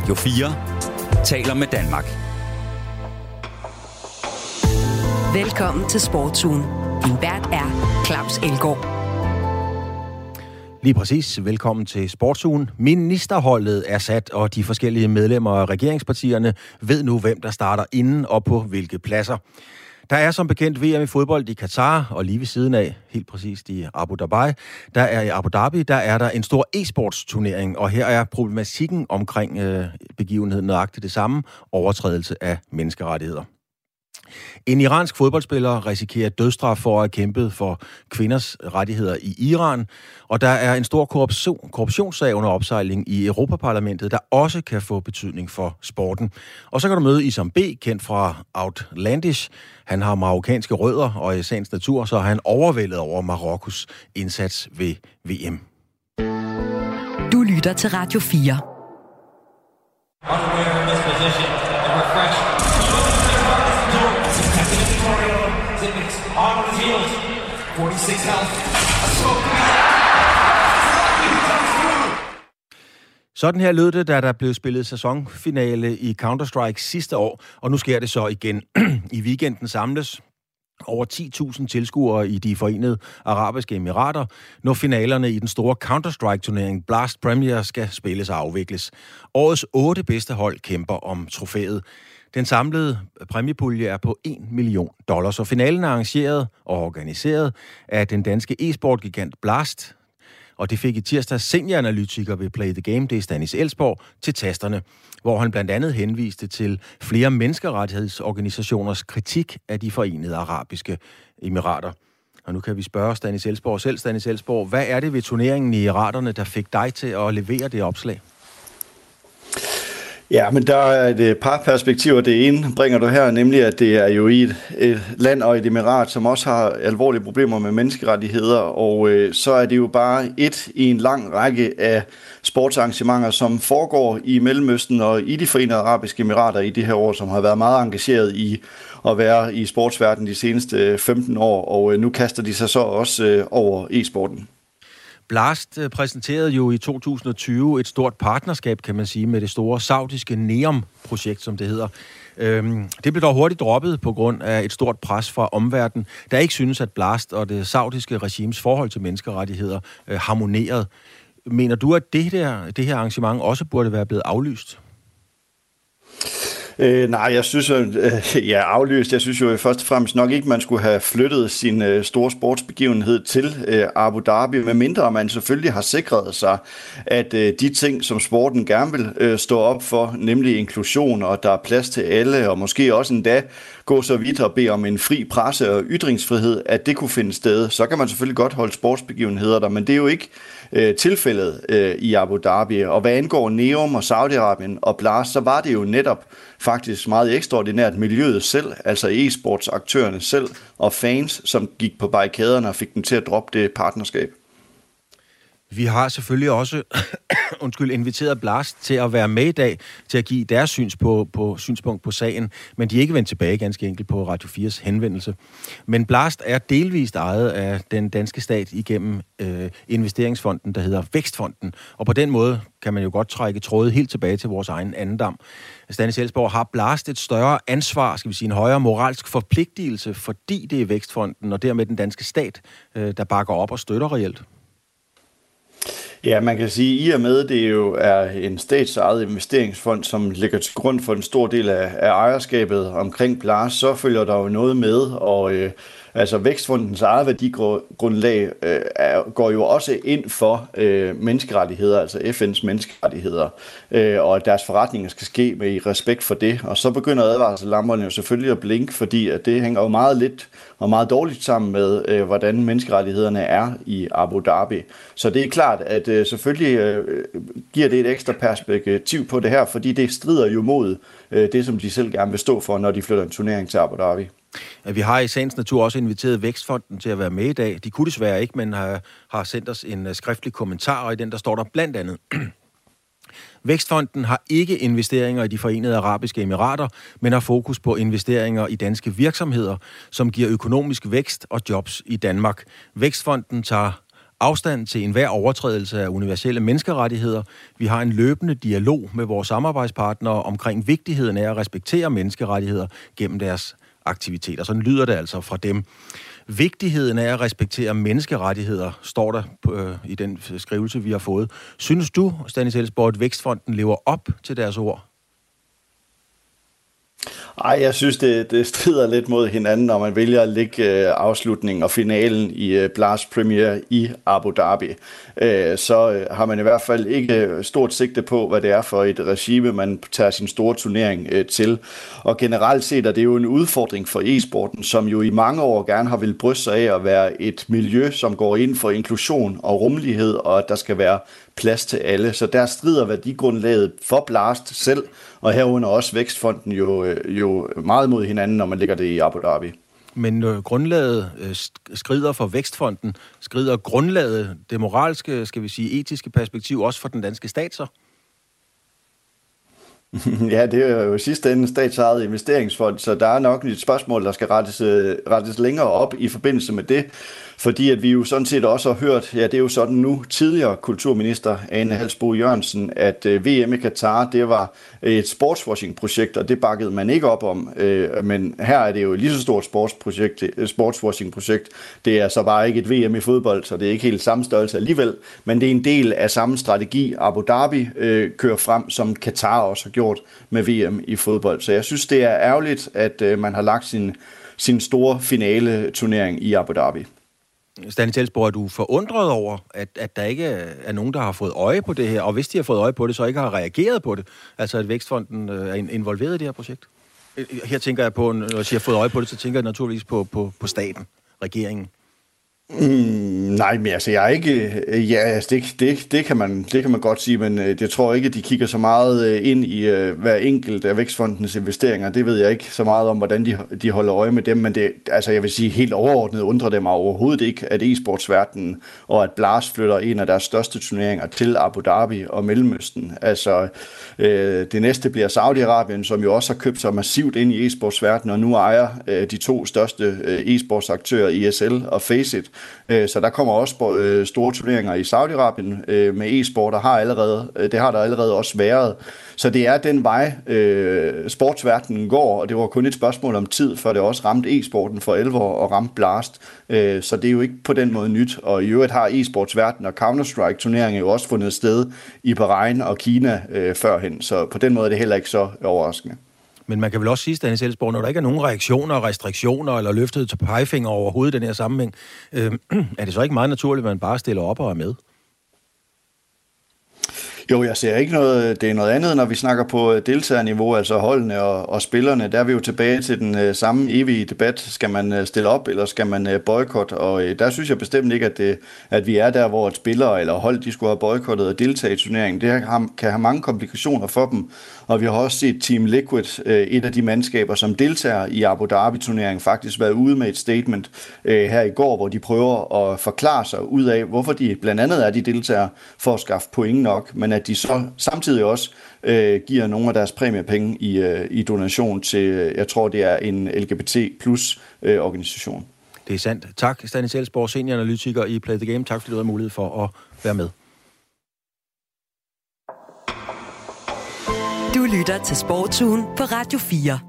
Radio 4 taler med Danmark. Velkommen til Sportsugen. Din vært er Claus Elgaard. Lige præcis. Velkommen til Sportsugen. Ministerholdet er sat, og de forskellige medlemmer af regeringspartierne ved nu, hvem der starter inden og på hvilke pladser. Der er som bekendt VM i fodbold i Katar, og lige ved siden af, helt præcist i Abu Dhabi, der er i Abu Dhabi, der er der en stor e-sports turnering, og her er problematikken omkring øh, begivenheden nøjagtigt det samme, overtrædelse af menneskerettigheder. En iransk fodboldspiller risikerer dødsstraf for at have kæmpet for kvinders rettigheder i Iran, og der er en stor korruption, korruptionssag under opsejling i Europaparlamentet, der også kan få betydning for sporten. Og så kan du møde Isam B., kendt fra Outlandish. Han har marokkanske rødder, og i sagens natur så er han overvældet over Marokkos indsats ved VM. Du lytter til Radio 4. 46 health. Sådan her lød det, da der blev spillet sæsonfinale i Counter-Strike sidste år, og nu sker det så igen. I weekenden samles over 10.000 tilskuere i de forenede arabiske emirater, når finalerne i den store Counter-Strike-turnering Blast Premier skal spilles og afvikles. Årets otte bedste hold kæmper om trofæet. Den samlede præmiepulje er på 1 million dollars, og finalen er arrangeret og organiseret af den danske e-sport-gigant Blast, og det fik i tirsdag senioranalytiker ved Play the Game, det er Stanis Elsborg, til tasterne, hvor han blandt andet henviste til flere menneskerettighedsorganisationers kritik af de forenede arabiske emirater. Og nu kan vi spørge Stanis Elsborg selv. Stanis Elsborg, hvad er det ved turneringen i Emiraterne, der fik dig til at levere det opslag? Ja, men der er et øh, par perspektiver. Det ene bringer du her, nemlig at det er jo i et, et land og et emirat, som også har alvorlige problemer med menneskerettigheder, og øh, så er det jo bare et i en lang række af sportsarrangementer, som foregår i Mellemøsten og i de forenede arabiske emirater i det her år, som har været meget engageret i at være i sportsverdenen de seneste øh, 15 år, og øh, nu kaster de sig så også øh, over e-sporten. Blast øh, præsenterede jo i 2020 et stort partnerskab, kan man sige, med det store saudiske NEOM-projekt, som det hedder. Øhm, det blev dog hurtigt droppet på grund af et stort pres fra omverdenen, der ikke synes, at Blast og det saudiske regimes forhold til menneskerettigheder øh, harmonerede. Mener du, at det, der, det her arrangement også burde være blevet aflyst? Øh, nej, jeg synes, at øh, ja, aflyst. Jeg synes jo først og fremmest nok ikke, man skulle have flyttet sin øh, store sportsbegivenhed til øh, Abu Dhabi, medmindre man selvfølgelig har sikret sig, at øh, de ting, som sporten gerne vil øh, stå op for, nemlig inklusion, og der er plads til alle, og måske også endda gå så vidt og bede om en fri presse og ytringsfrihed, at det kunne finde sted. Så kan man selvfølgelig godt holde sportsbegivenheder der, men det er jo ikke øh, tilfældet øh, i Abu Dhabi. Og hvad angår Neom og Saudi-Arabien og Blast, så var det jo netop faktisk meget ekstraordinært miljøet selv, altså e-sportsaktørerne selv og fans, som gik på barrikaderne og fik dem til at droppe det partnerskab. Vi har selvfølgelig også undskyld, inviteret Blast til at være med i dag, til at give deres syns på, på, synspunkt på sagen, men de er ikke vendt tilbage ganske enkelt på Radio 4's henvendelse. Men Blast er delvist ejet af den danske stat igennem øh, investeringsfonden, der hedder Vækstfonden, og på den måde kan man jo godt trække trådet helt tilbage til vores egen andendam. Stanis Elsborg har Blast et større ansvar, skal vi sige en højere moralsk forpligtelse, fordi det er Vækstfonden og dermed den danske stat, øh, der bakker op og støtter reelt. Ja, man kan sige, at i og med det jo er en statsejet investeringsfond, som ligger til grund for en stor del af, af ejerskabet omkring Blas, så følger der jo noget med, og øh, Altså Vækstfondens eget værdigrundlag øh, er, går jo også ind for øh, menneskerettigheder, altså FN's menneskerettigheder, øh, og at deres forretninger skal ske med respekt for det. Og så begynder advarselslamperne jo selvfølgelig at blinke, fordi at det hænger jo meget lidt og meget dårligt sammen med, øh, hvordan menneskerettighederne er i Abu Dhabi. Så det er klart, at øh, selvfølgelig øh, giver det et ekstra perspektiv på det her, fordi det strider jo mod øh, det, som de selv gerne vil stå for, når de flytter en turnering til Abu Dhabi. Vi har i sagens natur også inviteret Vækstfonden til at være med i dag. De kunne desværre ikke, men har, har sendt os en øh, skriftlig kommentar, og i den der står der blandt andet... Vækstfonden har ikke investeringer i de forenede arabiske emirater, men har fokus på investeringer i danske virksomheder, som giver økonomisk vækst og jobs i Danmark. Vækstfonden tager afstand til enhver overtrædelse af universelle menneskerettigheder. Vi har en løbende dialog med vores samarbejdspartnere omkring vigtigheden af at respektere menneskerettigheder gennem deres aktiviteter. Sådan lyder det altså fra dem. Vigtigheden af at respektere menneskerettigheder, står der på, øh, i den skrivelse, vi har fået. Synes du, Stanis Elsborg, at Vækstfonden lever op til deres ord? Ej, jeg synes, det, det strider lidt mod hinanden, når man vælger at lægge øh, afslutningen og finalen i øh, Blast Premier i Abu Dhabi. Øh, så øh, har man i hvert fald ikke øh, stort sigte på, hvad det er for et regime, man tager sin store turnering øh, til. Og generelt set er det jo en udfordring for e-sporten, som jo i mange år gerne har vil bryste sig af at være et miljø, som går ind for inklusion og rummelighed, og at der skal være plads til alle. Så der strider værdigrundlaget for Blast selv, og herunder også Vækstfonden jo, øh, jo meget mod hinanden, når man ligger det i Abu Dhabi. Men øh, grundlaget øh, skrider for Vækstfonden, skrider grundlaget, det moralske, skal vi sige, etiske perspektiv, også for den danske stat så? Ja, det er jo sidste ende statsejet investeringsfond, så der er nok et spørgsmål, der skal rettes, øh, rettes længere op i forbindelse med det. Fordi at vi jo sådan set også har hørt, ja det er jo sådan nu, tidligere kulturminister Ane Halsbo Jørgensen, at øh, VM i Katar, det var et sportswashing-projekt, og det bakkede man ikke op om. Øh, men her er det jo et lige så stort sportsprojekt, øh, sportswashing-projekt. Det er så bare ikke et VM i fodbold, så det er ikke helt samme størrelse alligevel, men det er en del af samme strategi, Abu Dhabi øh, kører frem, som Katar også har gjort med VM i fodbold. Så jeg synes, det er ærgerligt, at øh, man har lagt sin, sin store finale turnering i Abu Dhabi. Stanley Telsborg, er du forundret over, at, at der ikke er nogen, der har fået øje på det her, og hvis de har fået øje på det, så ikke har reageret på det? Altså, at Vækstfonden øh, er involveret i det her projekt? Øh, øh, her tænker jeg på, når jeg siger fået øje på det, så tænker jeg naturligvis på, på, på staten, regeringen. Mm, nej, men altså, jeg er ikke... Øh, ja, altså, det, det, det, kan man, det kan man godt sige, men øh, jeg tror ikke, at de kigger så meget øh, ind i øh, hver enkelt af Vækstfondens investeringer. Det ved jeg ikke så meget om, hvordan de, de holder øje med dem, men det, altså, jeg vil sige, helt overordnet undrer det mig overhovedet ikke, at e-sportsverdenen og at Blast flytter en af deres største turneringer til Abu Dhabi og Mellemøsten. Altså, øh, det næste bliver Saudi-Arabien, som jo også har købt sig massivt ind i e-sportsverdenen, og nu ejer øh, de to største øh, e-sportsaktører, ISL og Faceit, Øh, så der kommer også øh, store turneringer i Saudi-Arabien øh, med e-sport, og har allerede, det har der allerede også været. Så det er den vej, sportsverdenen går, og det var kun et spørgsmål om tid, før det også ramte e-sporten for 11 år og ramte Blast. Så det er jo ikke på den måde nyt. Og i øvrigt har e-sportsverdenen og Counter-Strike-turneringer jo også fundet sted i Bahrain og Kina førhen. Så på den måde er det heller ikke så overraskende. Men man kan vel også sige, Stanis Elsborg, når der ikke er nogen reaktioner, restriktioner eller løftet til pegefinger overhovedet i den her sammenhæng, øh, er det så ikke meget naturligt, at man bare stiller op og er med? Jo, jeg ser ikke noget, det er noget andet, når vi snakker på øh, deltagerniveau, altså holdene og, og spillerne. Der er vi jo tilbage til den øh, samme evige debat. Skal man øh, stille op, eller skal man øh, boykotte? Og øh, der synes jeg bestemt ikke, at, det, at vi er der, hvor et spillere eller hold, de skulle have boykottet og deltage i turneringen. Det har, kan have mange komplikationer for dem. Og vi har også set Team Liquid, øh, et af de mandskaber, som deltager i Abu Dhabi-turneringen, faktisk været ude med et statement øh, her i går, hvor de prøver at forklare sig ud af, hvorfor de blandt andet er de deltager for at skaffe point nok, men at de så samtidig også øh, giver nogle af deres præmiepenge i, øh, i donation til, øh, jeg tror det er en LGBT plus øh, organisation. Det er sandt. Tak, Stanis Elsborg, senioranalytiker i Play the Game. Tak fordi du havde mulighed for at være med. Lytter til Sportsugen på Radio 4.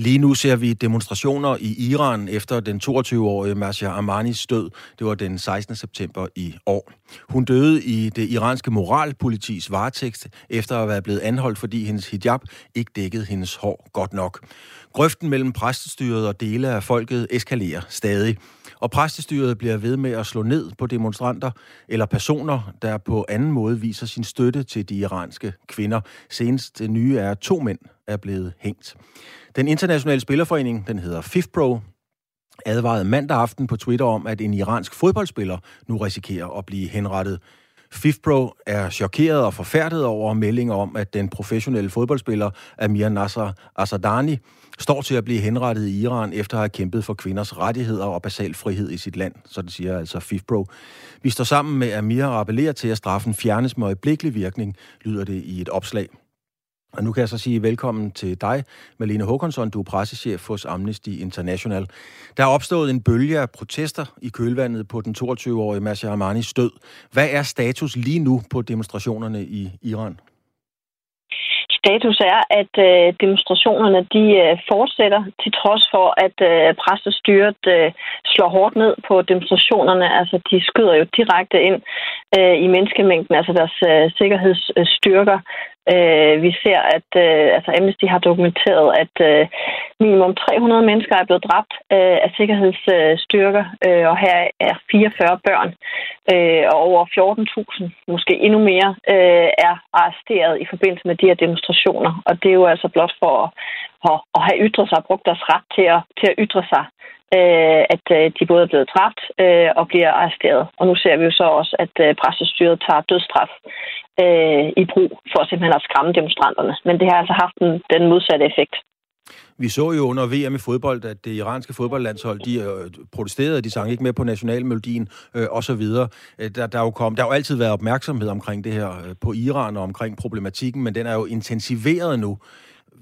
Lige nu ser vi demonstrationer i Iran efter den 22-årige Masha Amanis død. Det var den 16. september i år. Hun døde i det iranske moralpolitis varetægt efter at være blevet anholdt, fordi hendes hijab ikke dækkede hendes hår godt nok. Grøften mellem præstestyret og dele af folket eskalerer stadig. Og præstestyret bliver ved med at slå ned på demonstranter eller personer, der på anden måde viser sin støtte til de iranske kvinder. Senest det nye er, at to mænd er blevet hængt. Den internationale spillerforening, den hedder FIFPro, advarede mandag aften på Twitter om, at en iransk fodboldspiller nu risikerer at blive henrettet. FIFPro er chokeret og forfærdet over meldinger om, at den professionelle fodboldspiller Amir Nasser Asadani står til at blive henrettet i Iran efter at have kæmpet for kvinders rettigheder og basal frihed i sit land, så det siger altså FIFPro. Vi står sammen med Amir og appellerer til, at straffen fjernes med øjeblikkelig virkning, lyder det i et opslag. Og nu kan jeg så sige velkommen til dig, Malene Håkonsson. Du er pressechef hos Amnesty International. Der er opstået en bølge af protester i kølvandet på den 22-årige Masha Amanis død. Hvad er status lige nu på demonstrationerne i Iran? Status er, at øh, demonstrationerne de øh, fortsætter til trods for, at øh, præstestyret øh, slår hårdt ned på demonstrationerne. Altså, de skyder jo direkte ind øh, i menneskemængden, altså deres øh, sikkerhedsstyrker. Øh, vi ser, at øh, altså Amnesty har dokumenteret, at øh, minimum 300 mennesker er blevet dræbt øh, af sikkerhedsstyrker, øh, og her er 44 børn, øh, og over 14.000, måske endnu mere, øh, er arresteret i forbindelse med de her demonstrationer. Og det er jo altså blot for at, at, at have ytret sig, brugt deres ret til at, til at ytre sig øh, at øh, de både er blevet dræbt øh, og bliver arresteret. Og nu ser vi jo så også, at øh, pressestyret tager dødstraf øh, i brug for simpelthen at skræmme demonstranterne. Men det har altså haft den, den modsatte effekt. Vi så jo under VM i fodbold, at det iranske fodboldlandshold, de øh, protesterede, de sang ikke med på nationalmelodien øh, osv. videre. Øh, der, der, er jo kom, der har jo altid været opmærksomhed omkring det her øh, på Iran og omkring problematikken, men den er jo intensiveret nu.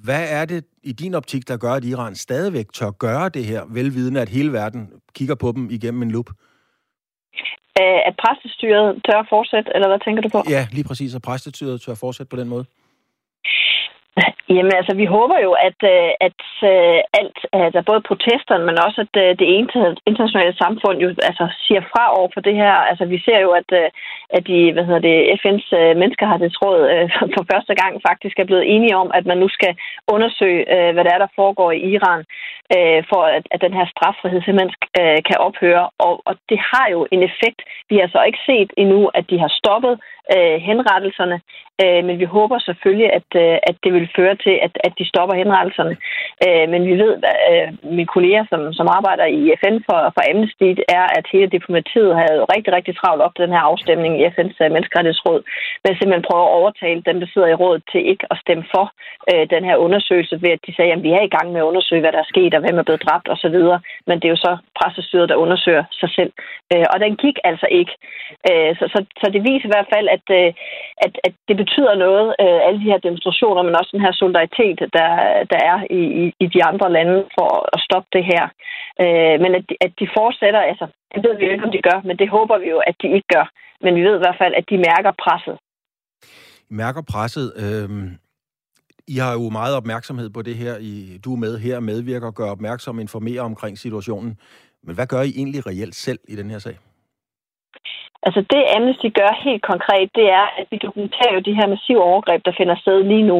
Hvad er det i din optik, der gør, at Iran stadigvæk tør gøre det her, velvidende at hele verden kigger på dem igennem en lup? At præstestyret tør fortsætte, eller hvad tænker du på? Ja, lige præcis, at præstestyret tør fortsætte på den måde. Jamen altså, vi håber jo, at, øh, at øh, alt, altså både protesterne, men også at øh, det internationale samfund jo altså, siger fra over for det her. Altså, vi ser jo, at, at de, hvad hedder det, FN's menneskerettighedsråd for første gang faktisk er blevet enige om, at man nu skal undersøge, hvad der er, der foregår i Iran, for at, at den her straffrihed simpelthen kan ophøre. Og, og det har jo en effekt. Vi har så ikke set endnu, at de har stoppet Øh, henrettelserne, øh, men vi håber selvfølgelig, at, øh, at det vil føre til, at, at de stopper henrettelserne. Øh, men vi ved, at øh, mine kolleger, som, som arbejder i FN for, for Amnesty, er, at hele diplomatiet havde rigtig, rigtig travlt op til den her afstemning i FN's øh, menneskerettighedsråd, men simpelthen prøver at overtale dem, der sidder i rådet, til ikke at stemme for øh, den her undersøgelse, ved at de sagde, at vi er i gang med at undersøge, hvad der er sket, og hvem er blevet dræbt osv., men det er jo så pressestyret, der undersøger sig selv. Øh, og den gik altså ikke. Øh, så, så, så det viser i hvert fald, at, øh, at, at det betyder noget, øh, alle de her demonstrationer, men også den her solidaritet, der, der er i, i, i de andre lande for at stoppe det her. Øh, men at de, at de fortsætter, altså, det ved vi jo ikke, om de gør, men det håber vi jo, at de ikke gør. Men vi ved i hvert fald, at de mærker presset. Mærker presset. Øh... I har jo meget opmærksomhed på det her. I, du er med her, medvirker og gør opmærksom, informerer omkring situationen. Men hvad gør I egentlig reelt selv i den her sag? Altså det Amnesty gør helt konkret, det er, at vi dokumenterer jo de her massive overgreb, der finder sted lige nu.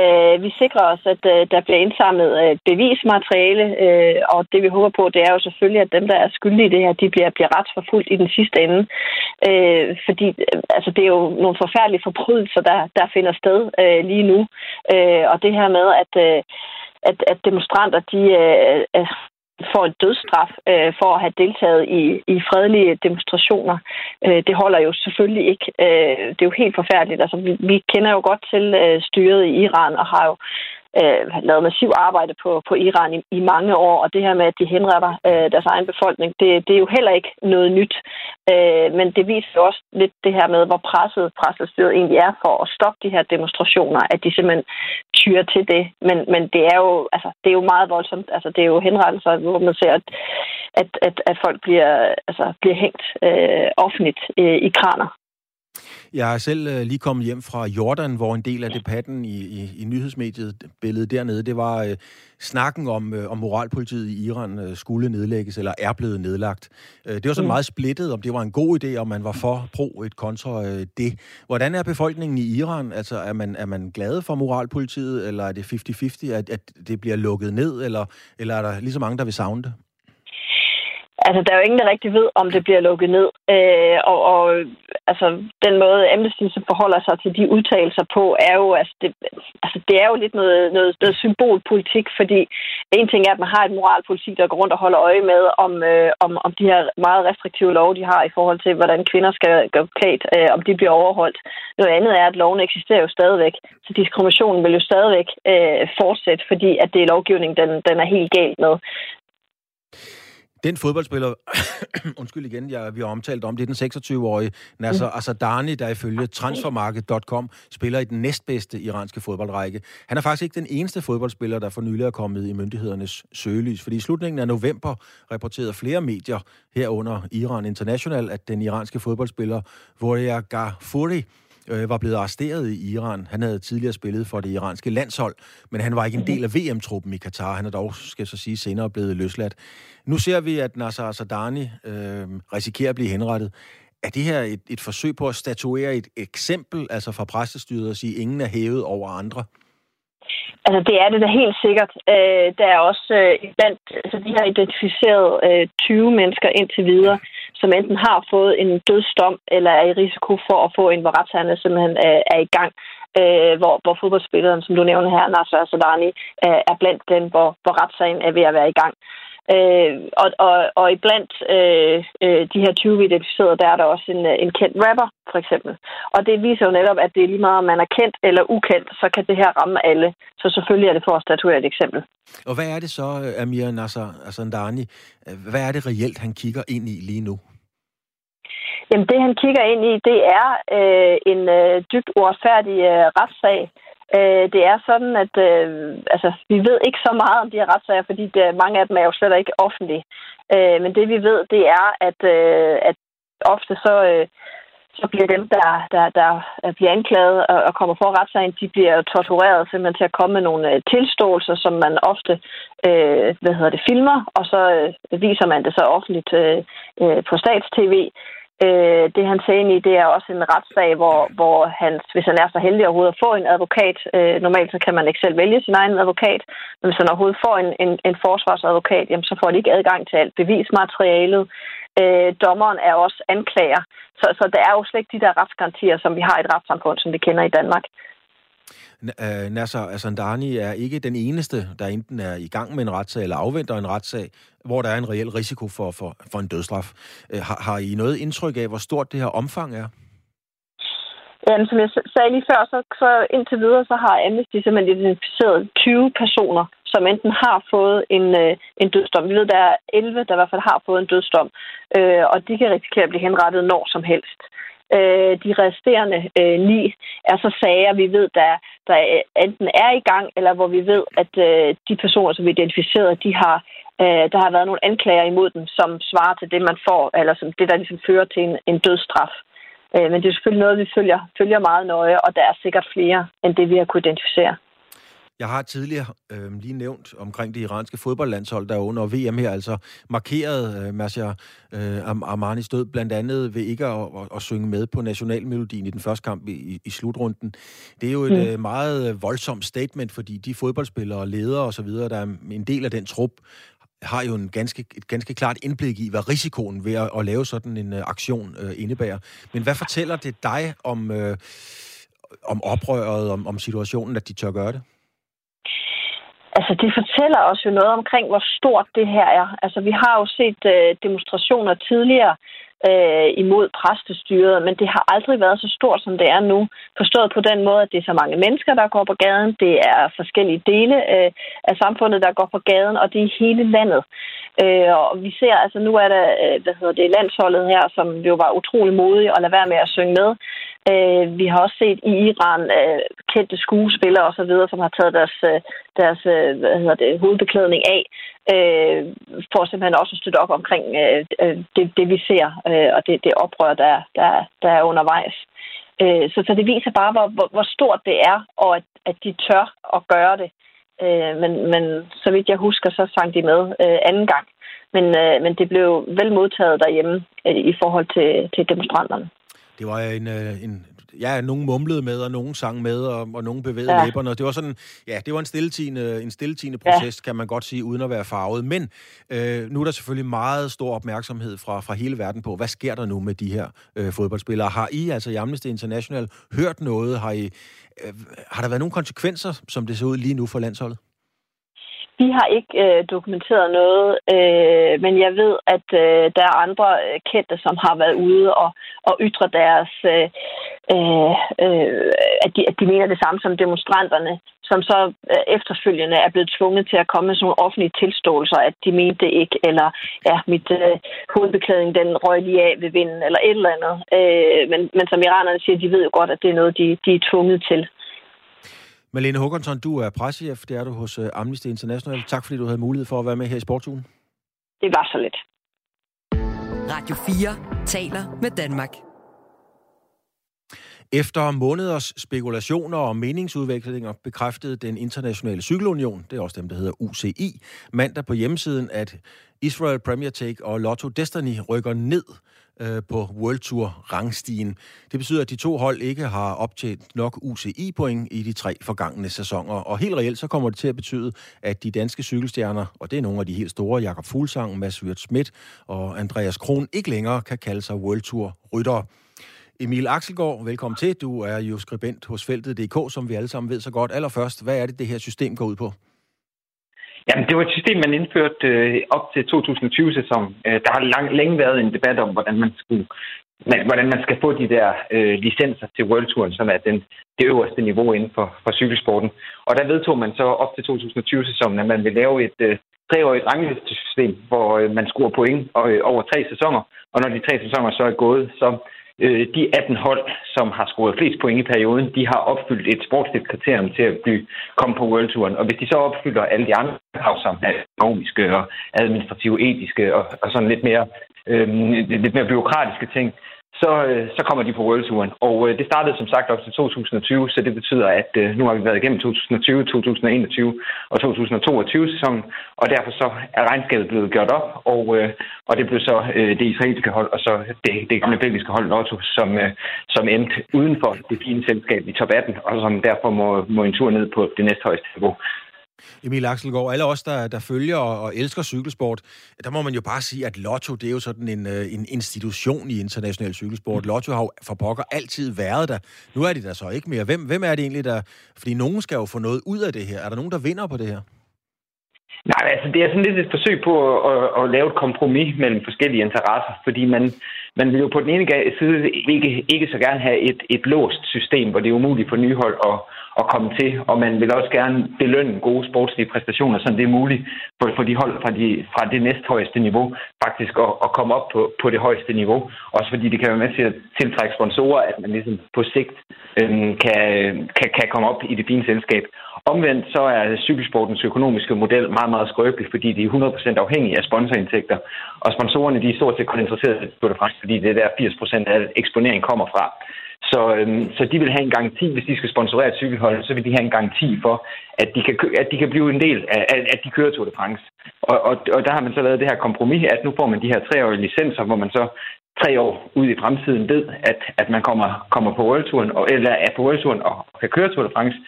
Øh, vi sikrer os, at øh, der bliver indsamlet øh, bevismateriale, øh, og det vi håber på, det er jo selvfølgelig, at dem, der er skyldige i det her, de bliver, bliver retsforfulgt i den sidste ende. Øh, fordi øh, altså, det er jo nogle forfærdelige forbrydelser, der, der finder sted øh, lige nu. Øh, og det her med, at, Øh, at, at demonstranter, de øh, får en dødsstraf øh, for at have deltaget i, i fredelige demonstrationer. Øh, det holder jo selvfølgelig ikke. Øh, det er jo helt forfærdeligt. Altså, vi, vi kender jo godt til øh, styret i Iran og har jo øh, lavet massiv arbejde på, på Iran i, i mange år, og det her med, at de henretter øh, deres egen befolkning, det, det er jo heller ikke noget nyt. Øh, men det viser jo også lidt det her med, hvor presset pressestyret egentlig er for at stoppe de her demonstrationer, at de simpelthen tyrer til det. Men, men det, er jo, altså, det er jo meget voldsomt. Altså, det er jo henrettelser, hvor man ser, at, at, at, at folk bliver, altså, bliver hængt øh, offentligt øh, i kraner. Jeg er selv øh, lige kommet hjem fra Jordan, hvor en del af debatten i, i, i nyhedsmediet billedet dernede, det var øh, snakken om, øh, om moralpolitiet i Iran øh, skulle nedlægges, eller er blevet nedlagt. Øh, det var sådan mm. meget splittet, om det var en god idé, om man var for pro et kontra øh, det. Hvordan er befolkningen i Iran? Altså, er man, er man glad for moralpolitiet, eller er det 50-50, at, at det bliver lukket ned, eller, eller er der lige så mange, der vil savne det? Altså, der er jo ingen, der rigtig ved, om det bliver lukket ned. Øh, og, og altså, den måde, Amnesty forholder sig til de udtalelser på, er jo, altså, det, altså, det er jo lidt noget, noget, noget symbolpolitik, fordi en ting er, at man har et moralpolitik, der går rundt og holder øje med, om, øh, om, om de her meget restriktive love, de har i forhold til, hvordan kvinder skal gå klædt, øh, om de bliver overholdt. Noget andet er, at loven eksisterer jo stadigvæk, så diskriminationen vil jo stadigvæk øh, fortsætte, fordi at det er lovgivning, den, den er helt galt med. Den fodboldspiller, undskyld igen, jeg, vi har omtalt om, det er den 26-årige Nasser mm. Asadani, der ifølge transfermarket.com spiller i den næstbedste iranske fodboldrække. Han er faktisk ikke den eneste fodboldspiller, der for nylig er kommet i myndighedernes søgelys, fordi i slutningen af november rapporterede flere medier herunder Iran International, at den iranske fodboldspiller Voria Gafuri øh, var blevet arresteret i Iran. Han havde tidligere spillet for det iranske landshold, men han var ikke en del af VM-truppen i Katar. Han er dog, skal jeg så sige, senere blevet løsladt. Nu ser vi, at Nasser Sadani øh, risikerer at blive henrettet. Er det her et, et forsøg på at statuere et eksempel, altså fra præstestyret, at sige, at ingen er hævet over andre? Altså, det er det da helt sikkert. Øh, der er også øh, blandt, altså, de har identificeret øh, 20 mennesker indtil videre, som enten har fået en dødsdom, eller er i risiko for at få en, hvor retssagen simpelthen er, er i gang. Øh, hvor, hvor fodboldspilleren, som du nævner her, Nasser Sadani, er, øh, er blandt dem, hvor, hvor retssagen er ved at være i gang. Øh, og, og, og iblandt øh, øh, de her 20 identificerede, der er der også en, øh, en kendt rapper, for eksempel. Og det viser jo netop, at det er lige meget, om man er kendt eller ukendt, så kan det her ramme alle. Så selvfølgelig er det for at statuere et eksempel. Og hvad er det så, øh, Amir Nasser Asandani, hvad er det reelt, han kigger ind i lige nu? Jamen det, han kigger ind i, det er øh, en øh, dybt uretfærdig øh, retssag, Øh, det er sådan, at øh, altså, vi ved ikke så meget om de her retssager, fordi det, mange af dem er jo slet ikke offentlige. Øh, men det vi ved, det er, at, øh, at ofte så, øh, så bliver dem, der, der, der bliver anklaget og, og kommer for retssagen, de bliver tortureret simpelthen til at komme med nogle øh, tilståelser, som man ofte øh, hvad hedder det, filmer, og så øh, viser man det så offentligt øh, øh på statstv. Øh, det han ser ind i, det er også en retssag, hvor, hvor han, hvis han er så heldig overhovedet at få en advokat, øh, normalt så kan man ikke selv vælge sin egen advokat, men hvis han overhovedet får en, en, en forsvarsadvokat, jamen, så får de ikke adgang til alt bevismaterialet. Øh, dommeren er også anklager. Så, så der er jo slet ikke de der retsgarantier, som vi har i et retssamfund, som vi kender i Danmark. Øh, Nasser Asandani er ikke den eneste, der enten er i gang med en retssag eller afventer en retssag, hvor der er en reel risiko for, for, for en dødsstraf. Øh, har, har I noget indtryk af, hvor stort det her omfang er? Jamen, som jeg sagde lige før, så, så indtil videre, så har Amnesty simpelthen identificeret 20 personer, som enten har fået en, øh, en dødsdom. Vi ved, der er 11, der i hvert fald har fået en dødsdom, øh, og de kan risikere at blive henrettet når som helst. Øh, de resterende øh, ni er så sager, vi ved, der, der enten er i gang, eller hvor vi ved, at øh, de personer, som vi identificerede, de har, øh, der har været nogle anklager imod dem, som svarer til det, man får, eller som det, der ligesom fører til en, en dødsstraf. Øh, men det er selvfølgelig noget, vi følger, følger meget nøje, og der er sikkert flere, end det vi har kunne identificere. Jeg har tidligere øh, lige nævnt omkring det iranske fodboldlandshold, der under VM her altså markeret øh, Masha øh, Armanis død, blandt andet ved ikke at, at, at synge med på nationalmelodien i den første kamp i, i slutrunden. Det er jo et mm. øh, meget voldsomt statement, fordi de fodboldspillere, ledere osv., der er en del af den trup, har jo en ganske, et ganske klart indblik i, hvad risikoen ved at, at lave sådan en uh, aktion uh, indebærer. Men hvad fortæller det dig om, uh, om oprøret, om, om situationen, at de tør gøre det? Altså, det fortæller os jo noget omkring, hvor stort det her er. Altså, vi har jo set øh, demonstrationer tidligere øh, imod præstestyret, men det har aldrig været så stort, som det er nu. Forstået på den måde, at det er så mange mennesker, der går på gaden. Det er forskellige dele øh, af samfundet, der går på gaden, og det er hele landet. Øh, og vi ser, altså nu er der, øh, hvad hedder det, landsholdet her, som jo var utrolig modige og lade være med at synge med. Øh, vi har også set i Iran øh, kendte skuespillere og så videre, som har taget deres, øh, deres øh, hvad hedder det, hovedbeklædning af, øh, for simpelthen også at støtte op omkring øh, øh, det, det, vi ser, øh, og det, det oprør, der, der, der er undervejs. Øh, så, så det viser bare, hvor, hvor, hvor stort det er, og at, at de tør at gøre det. Øh, men, men så vidt jeg husker, så sang de med øh, anden gang. Men, øh, men det blev vel modtaget derhjemme øh, i forhold til, til demonstranterne. Det var en, øh, en ja, nogen mumlede med, og nogen sang med, og, og nogen bevægede ja. læberne. Det var sådan, ja, det var en stilletigende, en stilletigende proces, ja. kan man godt sige, uden at være farvet. Men øh, nu er der selvfølgelig meget stor opmærksomhed fra, fra hele verden på, hvad sker der nu med de her øh, fodboldspillere? Har I, altså i Amnesty International, hørt noget? Har, I, øh, har der været nogle konsekvenser, som det ser ud lige nu for landsholdet? Vi har ikke øh, dokumenteret noget, øh, men jeg ved, at øh, der er andre øh, kendte, som har været ude og, og ytre deres, øh, øh, øh, at, de, at de mener det samme som demonstranterne, som så øh, efterfølgende er blevet tvunget til at komme med sådan nogle offentlige tilståelser, at de mente det ikke, eller ja, mit øh, hovedbeklædning, den røg lige af ved vinden, eller et eller andet. Øh, men, men som iranerne siger, de ved jo godt, at det er noget, de, de er tvunget til. Malene Håkonsson, du er pressechef, det er du hos øh, Amnesty International. Tak fordi du havde mulighed for at være med her i Sportsugen. Det var så lidt. Radio 4 taler med Danmark. Efter måneders spekulationer og meningsudvekslinger bekræftede den internationale cykelunion, det er også dem, der hedder UCI, mandag på hjemmesiden, at Israel Premier Take og Lotto Destiny rykker ned øh, på World Tour rangstigen. Det betyder, at de to hold ikke har optjent nok UCI-point i de tre forgangne sæsoner. Og helt reelt så kommer det til at betyde, at de danske cykelstjerner, og det er nogle af de helt store, Jakob Fuglsang, Mads Wirt Schmidt og Andreas Kron, ikke længere kan kalde sig World Tour ryttere. Emil Axelgaard, velkommen til. Du er jo skribent hos Feltet.dk, som vi alle sammen ved så godt. Allerførst, hvad er det, det her system går ud på? Jamen, det var et system, man indførte øh, op til 2020-sæsonen. Øh, der har lang, længe været en debat om, hvordan man skulle man, hvordan man skal få de der øh, licenser til World Touren, som er den, det øverste niveau inden for, for cykelsporten. Og der vedtog man så op til 2020-sæsonen, at man vil lave et øh, treårigt ranglistesystem, hvor øh, man scorer point og, øh, over tre sæsoner. Og når de tre sæsoner så er gået, så øh, de 18 hold, som har scoret flest point i perioden, de har opfyldt et sportsligt kriterium til at blive, komme på World Touren. Og hvis de så opfylder alle de andre krav, som er økonomiske og administrative, etiske og, og sådan lidt mere, øh, lidt mere byråkratiske ting, så, øh, så kommer de på World Touren. Og øh, det startede som sagt op til 2020, så det betyder, at øh, nu har vi været igennem 2020, 2021 og 2022 sæsonen, og derfor så er regnskabet blevet gjort op, og, og det blev så det israelske hold, og så det, det gamle belgiske hold Lotto, som, som endte uden for det fine selskab i top 18, og som derfor må, må en tur ned på det næsthøjeste niveau. Emil Axelgaard, alle os, der, der følger og, og elsker cykelsport, der må man jo bare sige, at Lotto, det er jo sådan en, øh, en institution i international cykelsport. Mm. Lotto har jo for pokker altid været der. Nu er de der så ikke mere. Hvem, hvem er det egentlig, der... Fordi nogen skal jo få noget ud af det her. Er der nogen, der vinder på det her? Nej, altså det er sådan lidt et forsøg på at, at, at lave et kompromis mellem forskellige interesser, fordi man, man vil jo på den ene side ikke, ikke så gerne have et, et låst system, hvor det er umuligt for nye hold at, at komme til, og man vil også gerne belønne gode sportslige præstationer, så det er muligt for, for de hold fra, de, fra det næsthøjeste niveau faktisk at, at komme op på, på det højeste niveau. Også fordi det kan være med til at tiltrække sponsorer, at man ligesom på sigt øhm, kan, kan, kan komme op i det fine selskab. Omvendt så er cykelsportens økonomiske model meget, meget skrøbelig, fordi de er 100% afhængige af sponsorindtægter. Og sponsorerne de er stort set kun interesserede i Tour de France, fordi det er der 80% af eksponering kommer fra. Så, øhm, så de vil have en garanti, hvis de skal sponsorere et cykelhold, så vil de have en garanti for, at de kan, at de kan blive en del af, at de kører Tour de France. Og, og, og der har man så lavet det her kompromis, at nu får man de her treårige licenser, hvor man så tre år ud i fremtiden ved, at, at man kommer, kommer på World Touren, og, eller er på World Touren og kan køre Tour de France.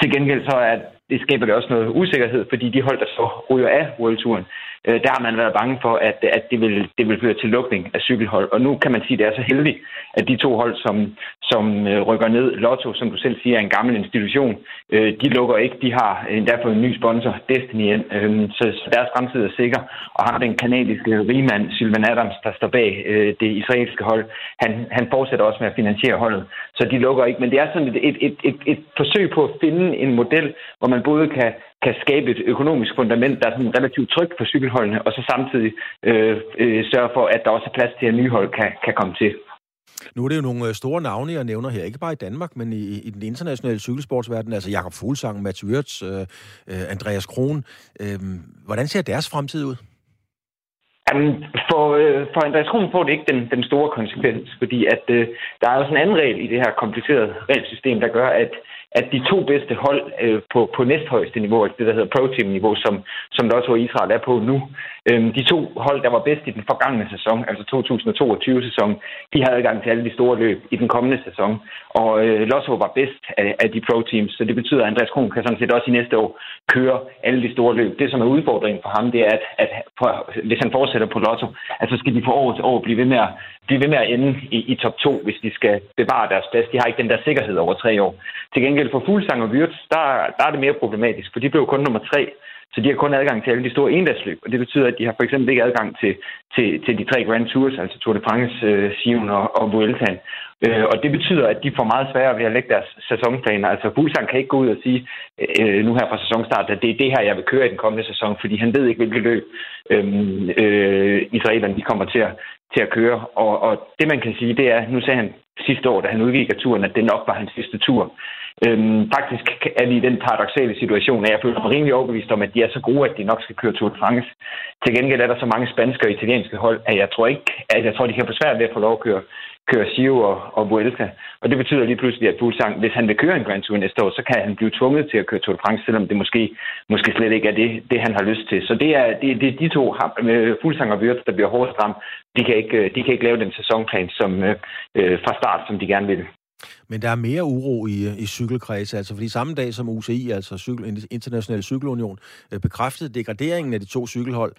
Til gengæld så er det skaber det også noget usikkerhed, fordi de hold, der så ryger af World Touren, øh, der har man været bange for, at, at det, vil, det vil føre til lukning af cykelhold. Og nu kan man sige, at det er så heldigt, at de to hold, som, som øh, rykker ned, Lotto, som du selv siger, er en gammel institution, øh, de lukker ikke. De har endda fået en ny sponsor, Destiny, øh, så, så deres fremtid er sikker. Og har den kanadiske rigmand, Sylvan Adams, der står bag øh, det israelske hold, han, han fortsætter også med at finansiere holdet. Så de lukker ikke. Men det er sådan et, et, et, et, et forsøg på at finde en model, hvor man både kan, kan skabe et økonomisk fundament, der er sådan relativt trygt for cykelholdene, og så samtidig øh, øh, sørge for, at der også er plads til, at nye hold kan, kan komme til. Nu er det jo nogle øh, store navne, jeg nævner her, ikke bare i Danmark, men i, i den internationale cykelsportsverden, altså Jakob Fuglsang, Mats Wirtz, øh, øh, Andreas Kron. Øh, hvordan ser deres fremtid ud? Jamen, for, øh, for Andreas Kron får det ikke den, den store konsekvens, fordi at øh, der er også en anden regel i det her komplicerede regelsystem, der gør, at at de to bedste hold øh, på, på næsthøjeste niveau, altså det der hedder Pro Team niveau, som, som der også var Israel er på nu, Øhm, de to hold, der var bedst i den forgangne sæson, altså 2022-sæson, de havde adgang til alle de store løb i den kommende sæson. Og øh, Lotto var bedst af, af de Pro Teams, så det betyder, at Andreas Kron kan sådan set også i næste år køre alle de store løb. Det, som er udfordringen for ham, det er, at, at for, hvis han fortsætter på Lotto, at så skal de fra år til år blive ved med at, blive ved med at ende i, i top 2, hvis de skal bevare deres plads. De har ikke den der sikkerhed over tre år. Til gengæld gengæld for Fuglsang og Wirtz, der, der er det mere problematisk, for de blev kun nummer tre så de har kun adgang til alle de store endagsløb, og det betyder, at de har for eksempel ikke adgang til, til, til de tre Grand Tours, altså Tour de France, øh, Sion og, og Vueltaen. Øh, og det betyder, at de får meget sværere ved at lægge deres sæsonplaner. Altså Fuglsang kan ikke gå ud og sige øh, nu her fra sæsonstart, at det er det her, jeg vil køre i den kommende sæson, fordi han ved ikke, hvilket løb øh, øh, israelerne de kommer til at, til at køre. Og, og det man kan sige, det er, nu sagde han sidste år, da han udgik af turen, at det nok var hans sidste tur. Øhm, faktisk er vi i den paradoxale situation, at jeg føler mig rimelig overbevist om, at de er så gode, at de nok skal køre Tour de France. Til gengæld er der så mange spanske og italienske hold, at jeg tror ikke, at jeg tror, de kan få svært ved at få lov at køre, køre Giro og, og Vuelta. Og det betyder lige pludselig, at Fuglsang, hvis han vil køre en Grand Tour næste år, så kan han blive tvunget til at køre Tour de France, selvom det måske, måske slet ikke er det, det han har lyst til. Så det er, det, det er de to, øh, Fuglsang og Wirtz, der bliver hårdest ramt. De kan ikke, øh, de kan ikke lave den sæsonplan som, øh, øh fra start, som de gerne vil. Men der er mere uro i, øh, i cykelkredse, altså fordi samme dag som UCI, altså Cykel, International Cykelunion, øh, bekræftede degraderingen af de to cykelhold,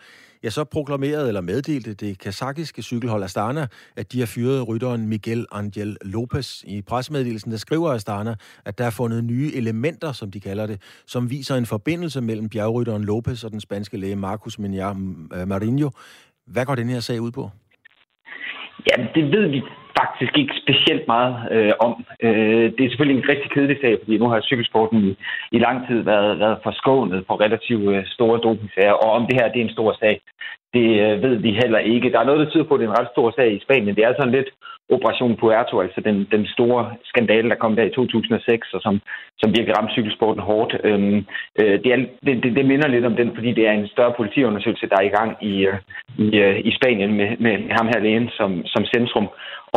ja, så proklamerede eller meddelte det kazakiske cykelhold Astana, at de har fyret rytteren Miguel Angel Lopez. I pressemeddelelsen, der skriver Astana, at der er fundet nye elementer, som de kalder det, som viser en forbindelse mellem bjergrytteren Lopez og den spanske læge Marcus Minyar øh, Marinho. Hvad går den her sag ud på? Ja, det ved vi faktisk ikke specielt meget øh, om. Øh, det er selvfølgelig en rigtig kedelig sag, fordi nu har cykelsporten i, i lang tid været, været forskånet på relativt øh, store dopingsager, og om det her det er en stor sag, det øh, ved vi heller ikke. Der er noget, der tyder på, at det er en ret stor sag i Spanien. Det er sådan lidt Operation Puerto, altså den, den store skandale, der kom der i 2006, og som, som virkelig ramte cykelsporten hårdt. Øhm, øh, det, er, det, det, det minder lidt om den, fordi det er en større politiundersøgelse, der er i gang i, øh, i, øh, i Spanien med, med ham her lægen som, som centrum,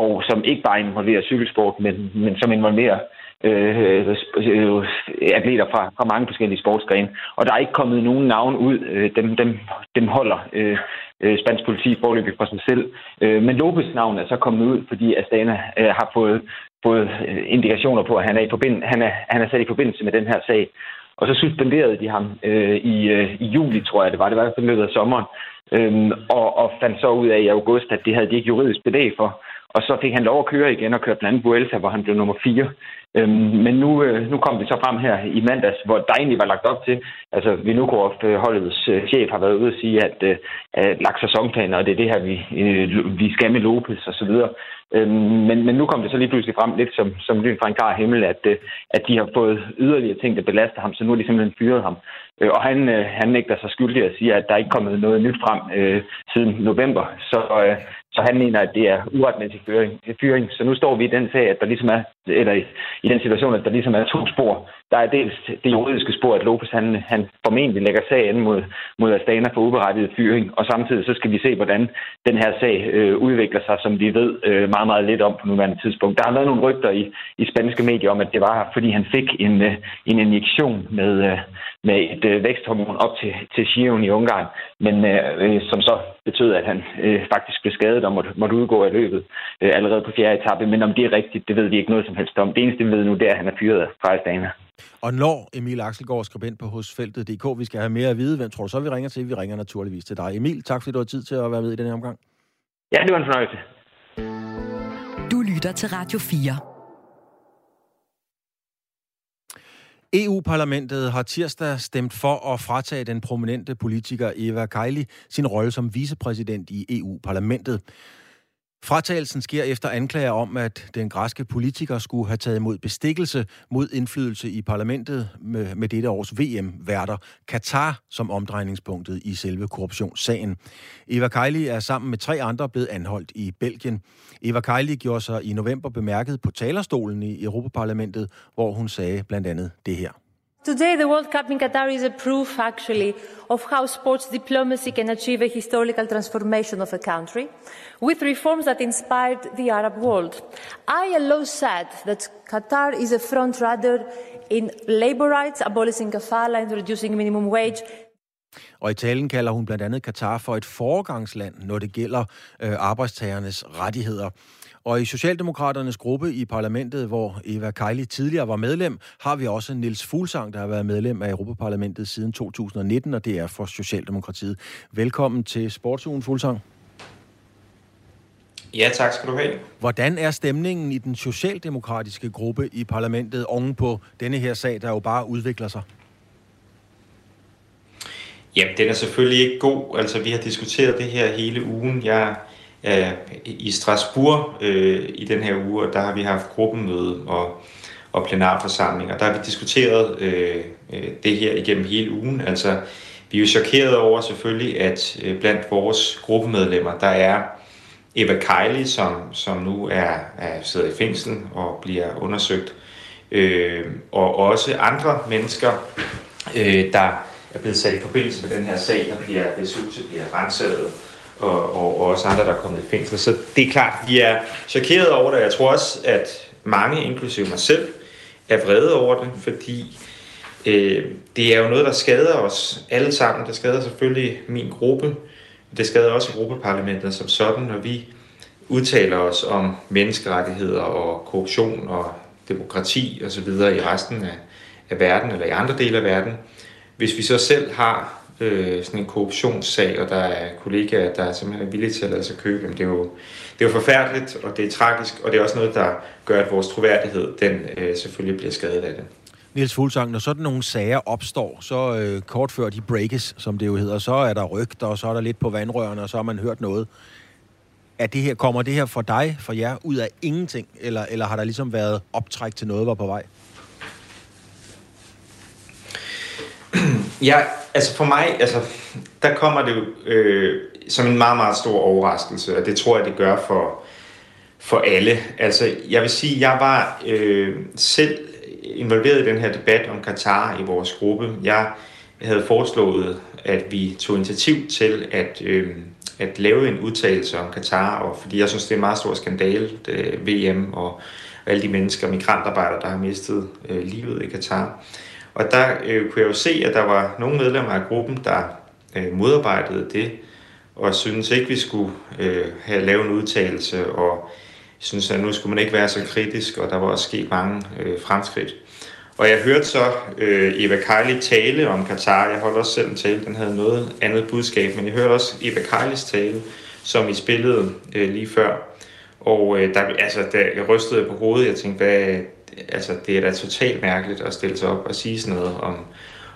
og som ikke bare involverer cykelsport, men, men som involverer øh, øh, atleter fra, fra mange forskellige sportsgrene. Og der er ikke kommet nogen navn ud. Øh, dem, dem, dem holder øh, øh spansk politi forløbig for sig selv. Øh, men Lopes navn er så kommet ud, fordi Astana øh, har fået, fået øh, indikationer på, at han er, i forbind, han, er, han er sat i forbindelse med den her sag. Og så suspenderede de ham øh, i, øh, i juli, tror jeg det var. Det var i løbet af sommeren. Øhm, og, og fandt så ud af i august, at det havde de ikke juridisk belæg for. Og så fik han lov at køre igen og køre blandt anden Vuelta, hvor han blev nummer 4. Øhm, men nu, øh, nu kom vi så frem her i mandags, hvor der egentlig var lagt op til, altså Vinokurov, øh, holdets øh, chef, har været ude og sige, at, øh, at lagt sæsonplaner, og det er det her, vi, øh, vi skal med Lopez og så videre. Øhm, men, men nu kom det så lige pludselig frem lidt som, som lyn fra en klar himmel, at, øh, at de har fået yderligere ting, der belaster ham, så nu har de simpelthen fyret ham. Øh, og han, øh, han nægter sig skyldig at sige, at der ikke er kommet noget nyt frem øh, siden november. Så, øh, så han mener, at det er uretmæssig fyring, fyring. Så nu står vi i den sag, at der ligesom er, eller i, i den situation, at der ligesom er to spor. Der er dels det juridiske spor, at Lopez han, han formentlig lægger sag an mod, mod Astana for uberettiget fyring, og samtidig så skal vi se, hvordan den her sag øh, udvikler sig, som vi ved øh, meget, meget lidt om på nuværende tidspunkt. Der har været nogle rygter i, i spanske medier om, at det var, fordi han fik en, øh, en injektion med, øh, med et øh, væksthormon op til, til Giron i Ungarn, men øh, øh, som så betød, at han øh, faktisk blev skadet og måtte, måtte udgå af løbet øh, allerede på fjerde etape. Men om det er rigtigt, det ved vi ikke noget som helst om. Det eneste, vi ved nu, det er, at han er fyret fra Astana. Og når Emil Axelgaard skribent på hosfeltet.dk, vi skal have mere at vide, hvem tror du så, vi ringer til? Vi ringer naturligvis til dig. Emil, tak fordi du har tid til at være med i den her omgang. Ja, det var en fornøjelse. Du lytter til Radio 4. EU-parlamentet har tirsdag stemt for at fratage den prominente politiker Eva Kaili sin rolle som vicepræsident i EU-parlamentet. Fratagelsen sker efter anklager om, at den græske politiker skulle have taget imod bestikkelse mod indflydelse i parlamentet med, med dette års VM-værter Katar som omdrejningspunktet i selve korruptionssagen. Eva Kaili er sammen med tre andre blevet anholdt i Belgien. Eva Kaili gjorde sig i november bemærket på talerstolen i Europaparlamentet, hvor hun sagde blandt andet det her. Today, the World Cup in Qatar is a proof, actually, of how sports diplomacy can achieve a historical transformation of a country with reforms that inspired the Arab world. I alone said that Qatar is a front runner in labor rights, abolishing kafala and reducing minimum wage. Og i talen kalder hun blandt andet Katar for et foregangsland, når det gælder øh, arbejdstagernes rettigheder. Og i Socialdemokraternes gruppe i parlamentet, hvor Eva Kejli tidligere var medlem, har vi også Nils Fuglsang, der har været medlem af Europaparlamentet siden 2019, og det er for Socialdemokratiet. Velkommen til Sportsugen, Fuglsang. Ja, tak skal du have. Hvordan er stemningen i den socialdemokratiske gruppe i parlamentet oven på denne her sag, der jo bare udvikler sig? Jamen, den er selvfølgelig ikke god. Altså, vi har diskuteret det her hele ugen. Jeg er i Strasbourg øh, i den her uge, og der har vi haft gruppemøde og, og plenarforsamling, og der har vi diskuteret øh, øh det her igennem hele ugen. Altså, vi er jo chokeret over selvfølgelig, at øh, blandt vores gruppemedlemmer, der er Eva Kejli, som, som nu er, er sidder i fængsel og bliver undersøgt, øh, og også andre mennesker, øh, der er blevet sat i forbindelse med den her sag, der bliver, hvis huset bliver renset, og, og, og også andre, der er kommet i fængsel. Så det er klart, vi er chokeret over det. Jeg tror også, at mange, inklusive mig selv, er vrede over det, fordi øh, det er jo noget, der skader os alle sammen. Det skader selvfølgelig min gruppe, det skader også Europaparlamentet som sådan, når vi udtaler os om menneskerettigheder og korruption og demokrati osv. i resten af, af verden eller i andre dele af verden. Hvis vi så selv har øh, sådan en korruptionssag, og der er kollegaer, der er simpelthen villige til at lade sig købe, jamen det er, jo, det er jo forfærdeligt, og det er tragisk, og det er også noget, der gør, at vores troværdighed, den øh, selvfølgelig bliver skadet af det. Niels Fuglsang, når sådan nogle sager opstår, så øh, kort før de breakes, som det jo hedder, så er der rygter, og så er der lidt på vandrørene, og så har man hørt noget. Er det her, kommer det her for dig, for jer, ud af ingenting, eller, eller har der ligesom været optræk til noget, var på vej? Ja, altså for mig, altså, der kommer det jo øh, som en meget, meget stor overraskelse, og det tror jeg, det gør for, for alle. Altså, jeg vil sige, jeg var øh, selv involveret i den her debat om Katar i vores gruppe. Jeg havde foreslået, at vi tog initiativ til at, øh, at lave en udtalelse om Katar, og fordi jeg synes, det er en meget stor skandale, det, øh, VM og alle de mennesker, migrantarbejdere, der har mistet øh, livet i Katar. Og der øh, kunne jeg jo se, at der var nogle medlemmer af gruppen, der øh, modarbejdede det, og synes ikke, vi skulle øh, have lavet en udtalelse, og synes, at nu skulle man ikke være så kritisk, og der var også sket mange øh, fremskridt. Og jeg hørte så øh, Eva Kejli tale om Katar. Jeg holdt også selv en tale, den havde noget andet budskab, men jeg hørte også Eva Kejlis tale, som I spillede øh, lige før. Og øh, der, altså, der, jeg rystede på hovedet, jeg tænkte, hvad, altså, det er da totalt mærkeligt at stille sig op og sige sådan noget om,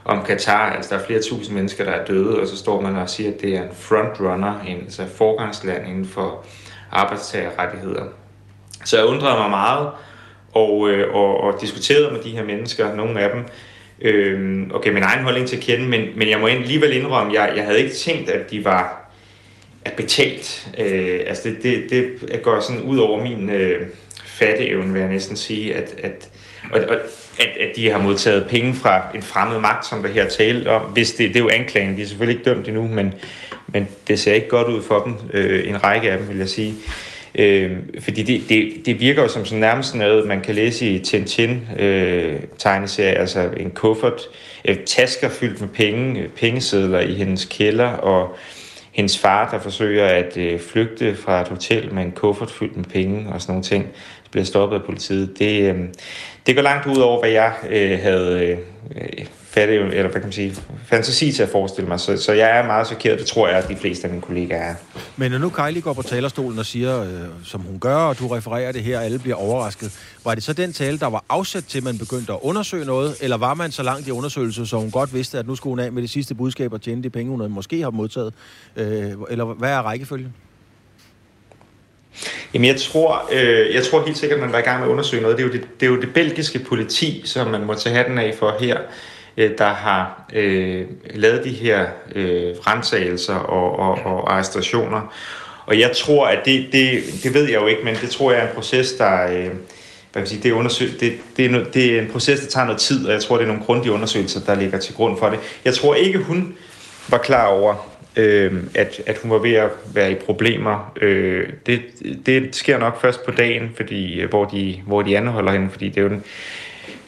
om Katar. Altså, der er flere tusind mennesker, der er døde, og så står man og siger, at det er en frontrunner, en altså forgangsland inden for arbejdstagerrettigheder. Så jeg undrede mig meget, og, øh, og, og diskuterede med de her mennesker, nogle af dem, øh, okay, min egen holdning til at kende, men, men jeg må alligevel indrømme, jeg, jeg havde ikke tænkt, at de var at betalt. Øh, altså det, det, det går sådan ud over min øh, fatteevne, vil jeg næsten sige, at, at, at, at, at de har modtaget penge fra en fremmed magt, som der her talt om. Hvis det, det er jo anklagen, de er selvfølgelig ikke dømt endnu, men, men det ser ikke godt ud for dem, øh, en række af dem, vil jeg sige. Øh, fordi det, det, det virker jo som sådan nærmest noget, man kan læse i Tintin-tegneserie, øh, altså en kuffert, øh, tasker fyldt med penge, øh, pengesedler i hendes kælder, og hendes far, der forsøger at øh, flygte fra et hotel med en kuffert fyldt med penge og sådan nogle ting, bliver stoppet af politiet. Det, øh, det går langt ud over, hvad jeg øh, havde øh, fatte, eller hvad kan man sige, fantasi til at forestille mig. Så, så jeg er meget chokeret, det tror jeg, at de fleste af mine kollegaer er. Men når nu Kylie går på talerstolen og siger, øh, som hun gør, og du refererer det her, alle bliver overrasket, var det så den tale, der var afsat til, at man begyndte at undersøge noget, eller var man så langt i undersøgelsen, så hun godt vidste, at nu skulle hun af med det sidste budskab og tjene de penge, hun måske har modtaget? Øh, eller hvad er rækkefølgen? Jamen jeg tror, øh, jeg tror helt sikkert, at man var i gang med at undersøge noget. Det er jo det, det, er jo det belgiske politi, som man må tage hatten af for her, øh, der har øh, lavet de her øh, rensagelser og, og, og arrestationer. Og jeg tror, at det, det, det ved jeg jo ikke, men det tror jeg er en proces, der... Øh, hvad sige, det, er undersøg- det, det, er, det er en proces, der tager noget tid, og jeg tror, det er nogle grundige undersøgelser, der ligger til grund for det. Jeg tror ikke, hun var klar over, øh, at, at hun var ved at være i problemer. Øh, det, det sker nok først på dagen, fordi, øh, hvor, de, hvor de anholder hende, fordi det er jo den,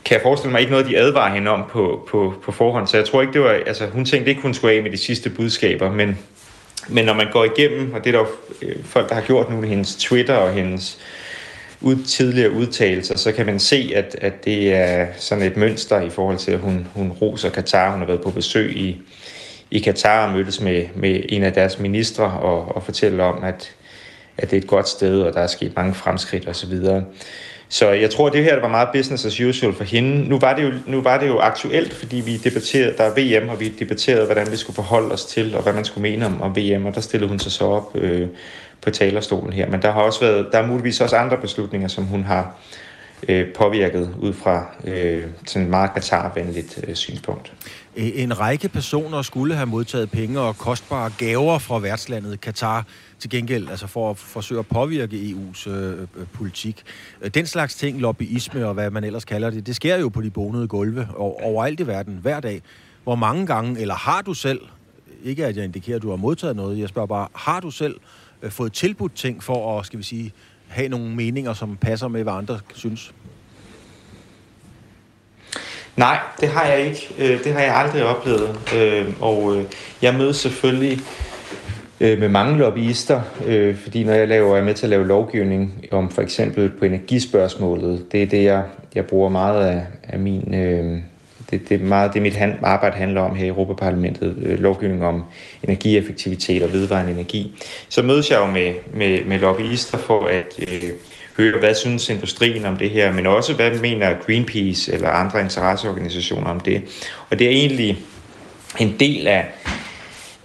kan jeg forestille mig ikke noget, de advarer hende om på, på, på forhånd. Så jeg tror ikke, det var, altså hun tænkte ikke, hun skulle af med de sidste budskaber, men, men når man går igennem, og det er der jo øh, folk, der har gjort nu, hendes Twitter og hendes ud, tidligere udtalelser, så kan man se, at, at det er sådan et mønster i forhold til, at hun, hun roser Katar. Hun har været på besøg i, i Katar og mødtes med, med en af deres ministre og, og fortælle om, at, at det er et godt sted, og der er sket mange fremskridt osv. Så jeg tror, at det her var meget business as usual for hende. Nu var det jo, nu var det jo aktuelt, fordi vi debatterede, der er VM, og vi debatterede, hvordan vi skulle forholde os til, og hvad man skulle mene om, om VM, og der stillede hun sig så op øh, på talerstolen her. Men der har også været, der er muligvis også andre beslutninger, som hun har øh, påvirket ud fra øh, sådan et meget Qatar-venligt øh, synspunkt. Øh, en række personer skulle have modtaget penge og kostbare gaver fra værtslandet Katar til gengæld, altså for at forsøge at påvirke EU's øh, øh, politik. Øh, den slags ting, lobbyisme og hvad man ellers kalder det, det sker jo på de bonede gulve overalt i verden hver dag. Hvor mange gange, eller har du selv, ikke at jeg indikerer, at du har modtaget noget, jeg spørger bare, har du selv øh, fået tilbudt ting for at, skal vi sige, have nogle meninger, som passer med, hvad andre synes? Nej, det har jeg ikke. Øh, det har jeg aldrig oplevet. Øh, og øh, jeg møder selvfølgelig øh, med mange lobbyister, fordi når jeg laver, er med til at lave lovgivning om for eksempel på energispørgsmålet, det er det, jeg, jeg bruger meget af, af min... Det, det er meget det, mit arbejde handler om her i Europaparlamentet, lovgivning om energieffektivitet og vedvarende energi. Så mødes jeg jo med, med, med lobbyister for at øh, høre, hvad synes industrien om det her, men også hvad mener Greenpeace eller andre interesseorganisationer om det. Og det er egentlig en del af,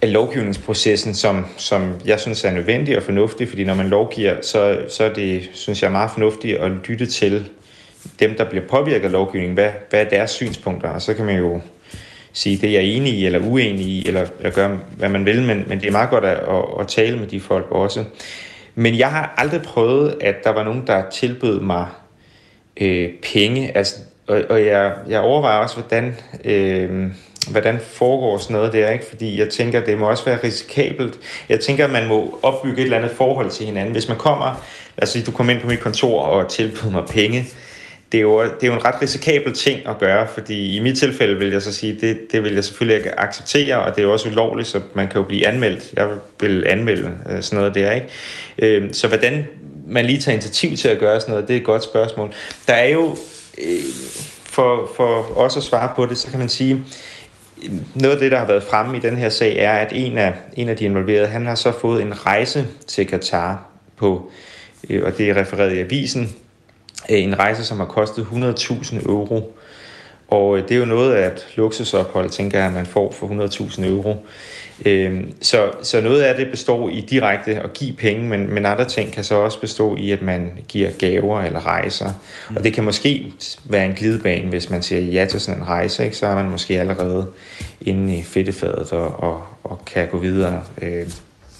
af lovgivningsprocessen, som, som jeg synes er nødvendig og fornuftig, fordi når man lovgiver, så, så er det, synes jeg, meget fornuftigt at lytte til dem, der bliver påvirket af lovgivningen, hvad, hvad er deres synspunkter, og så kan man jo sige, det er jeg enig i, eller uenig i, eller, eller gøre, hvad man vil, men, men det er meget godt at, at, at tale med de folk også. Men jeg har aldrig prøvet, at der var nogen, der tilbød mig øh, penge. Altså, og, og jeg, jeg overvejer også, hvordan, øh, hvordan foregår sådan noget der, ikke? fordi jeg tænker, det må også være risikabelt. Jeg tænker, at man må opbygge et eller andet forhold til hinanden. Hvis man kommer, altså du kommer ind på mit kontor og tilbyder mig penge, det er, jo, det er jo en ret risikabel ting at gøre, fordi i mit tilfælde vil jeg så sige, det, det vil jeg selvfølgelig ikke acceptere, og det er jo også ulovligt, så man kan jo blive anmeldt. Jeg vil anmelde øh, sådan noget der, ikke? Øh, så hvordan man lige tager initiativ til at gøre sådan noget, det er et godt spørgsmål. Der er jo, øh, for, for os at svare på det, så kan man sige, noget af det, der har været fremme i den her sag, er, at en af, en af de involverede, han har så fået en rejse til Katar på, øh, og det er refereret i avisen, en rejse, som har kostet 100.000 euro. Og øh, det er jo noget af et luksusophold, tænker jeg, at man får for 100.000 euro. Øhm, så, så noget af det består i direkte at give penge, men, men andre ting kan så også bestå i, at man giver gaver eller rejser. Og det kan måske være en glidebane, hvis man siger ja til sådan en rejse, ikke? så er man måske allerede inde i fedtefadet og, og, og kan gå videre.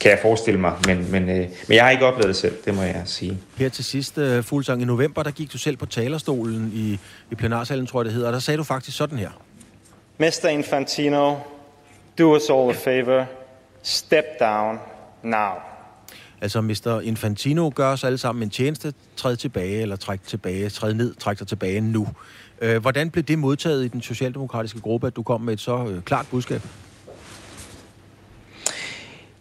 Øh, kan jeg forestille mig, men, men, øh, men jeg har ikke oplevet det selv, det må jeg sige. Her til sidst, uh, Fuglsang, i november, der gik du selv på talerstolen i, i plenarsalen, tror jeg det hedder, og der sagde du faktisk sådan her. Mr. Infantino, do us all a favor. Step down now. Altså, Mr. Infantino gør os alle sammen en tjeneste, træd tilbage, eller træk tilbage, træd ned, træk dig tilbage nu. Uh, hvordan blev det modtaget i den socialdemokratiske gruppe, at du kom med et så uh, klart budskab?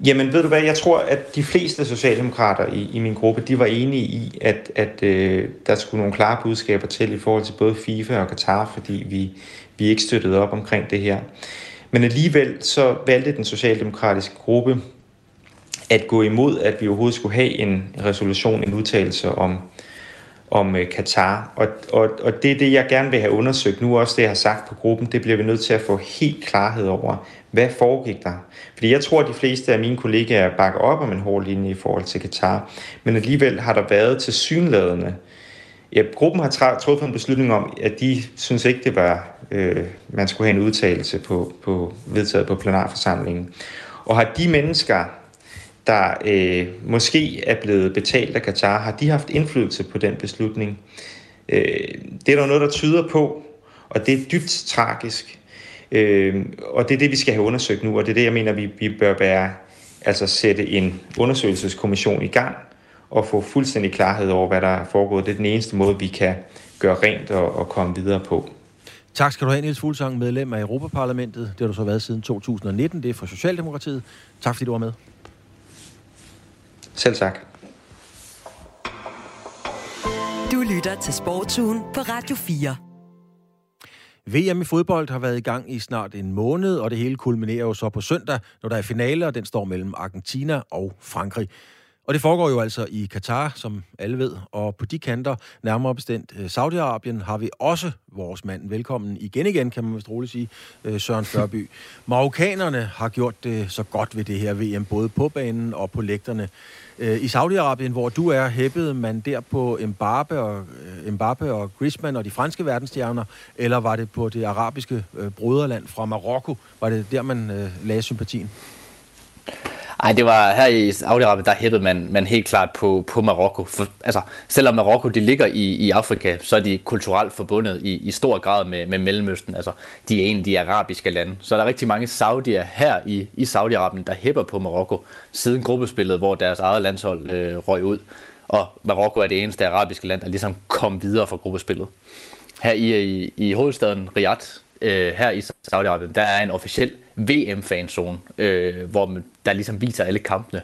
Jamen ved du hvad, jeg tror, at de fleste socialdemokrater i, i min gruppe, de var enige i, at, at øh, der skulle nogle klare budskaber til i forhold til både FIFA og Qatar, fordi vi, vi ikke støttede op omkring det her. Men alligevel så valgte den socialdemokratiske gruppe at gå imod, at vi overhovedet skulle have en resolution, en udtalelse om, om øh, Katar. Og, og, og det er det, jeg gerne vil have undersøgt nu, også det, jeg har sagt på gruppen, det bliver vi nødt til at få helt klarhed over. Hvad foregik der? Fordi jeg tror, at de fleste af mine kollegaer bakker op om en hård linje i forhold til Katar, men alligevel har der været til synladende. Ja, gruppen har truffet en beslutning om, at de synes ikke, det var, øh, man skulle have en udtalelse på, på vedtaget på plenarforsamlingen. Og har de mennesker, der øh, måske er blevet betalt af Katar, har de haft indflydelse på den beslutning? Øh, det er der noget, der tyder på, og det er dybt tragisk. Øh, og det er det, vi skal have undersøgt nu, og det er det, jeg mener, vi, vi bør være, altså sætte en undersøgelseskommission i gang og få fuldstændig klarhed over, hvad der er foregået. Det er den eneste måde, vi kan gøre rent og, og komme videre på. Tak skal du have, Niels Fuglsang, medlem af Europaparlamentet. Det har du så været siden 2019. Det er for Socialdemokratiet. Tak fordi du var med. Selv tak. Du lytter til Sportsugen på Radio 4. VM i fodbold har været i gang i snart en måned, og det hele kulminerer jo så på søndag, når der er finale, og den står mellem Argentina og Frankrig. Og det foregår jo altså i Katar, som alle ved, og på de kanter, nærmere bestemt øh, Saudi-Arabien, har vi også vores mand velkommen igen igen, kan man vist roligt sige, øh, Søren Førby. Marokkanerne har gjort det så godt ved det her VM, både på banen og på lægterne. Øh, I Saudi-Arabien, hvor du er, hæppede man der på Mbappe og, Mbappe og Griezmann og de franske verdensstjerner, eller var det på det arabiske broderland fra Marokko? Var det der, man lagde sympatien? Ej, det var her i Saudi-Arabien, der hæppede man, man helt klart på, på Marokko. For, altså, selvom Marokko de ligger i, i Afrika, så er de kulturelt forbundet i, i stor grad med, med Mellemøsten. Altså, de er en af de arabiske lande. Så der er rigtig mange saudier her i, i Saudi-Arabien, der hæpper på Marokko, siden gruppespillet, hvor deres eget landshold øh, røg ud. Og Marokko er det eneste arabiske land, der ligesom kom videre fra gruppespillet. Her i, i, i hovedstaden Riyadh, øh, her i Saudi-Arabien, der er en officiel VM-fanzone, øh, hvor man, der ligesom viser alle kampene.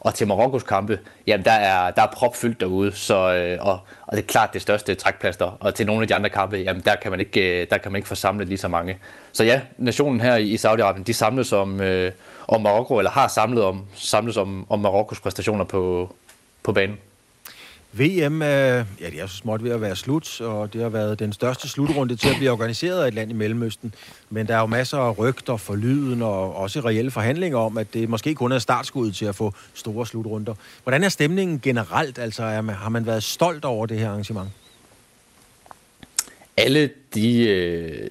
Og til Marokkos kampe, jamen der er, der er propfyldt derude, så, øh, og, og det er klart det største trækplaster. Og til nogle af de andre kampe, jamen der kan man ikke, øh, der kan man ikke forsamle lige så mange. Så ja, nationen her i Saudi-Arabien, de samles om, øh, om Marokko, eller har samlet om, samles om, om Marokkos præstationer på, på banen. VM, øh, ja, det er så småt ved at være slut, og det har været den største slutrunde til at blive organiseret af et land i Mellemøsten. Men der er jo masser af rygter for lyden og også reelle forhandlinger om, at det måske kun er startskuddet til at få store slutrunder. Hvordan er stemningen generelt? Altså, er man, har man været stolt over det her arrangement? Alle de, øh,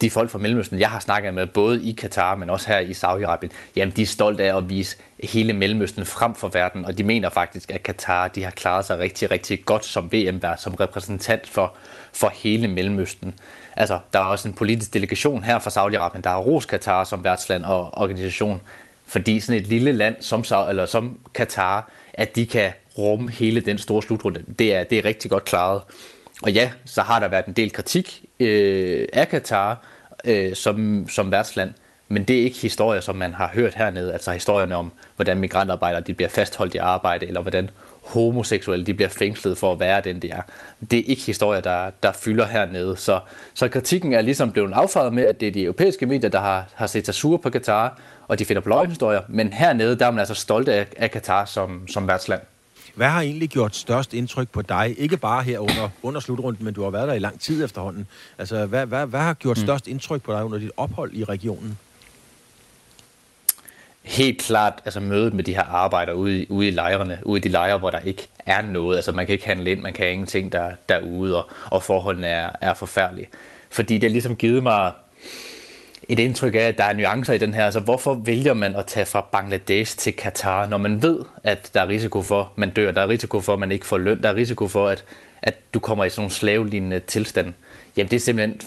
de folk fra Mellemøsten, jeg har snakket med, både i Katar, men også her i Saudi-Arabien, jamen de er stolte af at vise hele Mellemøsten frem for verden, og de mener faktisk, at Katar de har klaret sig rigtig, rigtig godt som VM-vært, som repræsentant for, for hele Mellemøsten. Altså, der er også en politisk delegation her fra Saudi-Arabien, der har ros Katar som værtsland og organisation, fordi sådan et lille land som, eller som Katar, at de kan rumme hele den store slutrunde, det er, det er rigtig godt klaret. Og ja, så har der været en del kritik øh, af Katar øh, som, som værtsland, men det er ikke historier, som man har hørt hernede, altså historierne om, hvordan migrantarbejdere de bliver fastholdt i arbejde, eller hvordan homoseksuelle de bliver fængslet for at være den, de er. Det er ikke historier, der, der fylder hernede. Så, så kritikken er ligesom blevet affejet med, at det er de europæiske medier, der har, har set sig sure på Katar, og de finder på løgnhistorier. Men hernede, der er man altså stolt af, af Katar som, som værtsland. Hvad har egentlig gjort størst indtryk på dig? Ikke bare her under, under slutrunden, men du har været der i lang tid efterhånden. Altså, hvad, hvad, hvad har gjort mm. størst indtryk på dig under dit ophold i regionen? Helt klart altså mødet med de her arbejder ude, ude i lejrene, ude i de lejre, hvor der ikke er noget. Altså man kan ikke handle ind, man kan ingenting der, derude, og, og forholdene er, er forfærdelige. Fordi det har ligesom givet mig et indtryk af, at der er nuancer i den her. Altså, hvorfor vælger man at tage fra Bangladesh til Katar, når man ved, at der er risiko for, at man dør, der er risiko for, at man ikke får løn, der er risiko for, at, at du kommer i sådan nogle slavelignende tilstand? Jamen, det er simpelthen,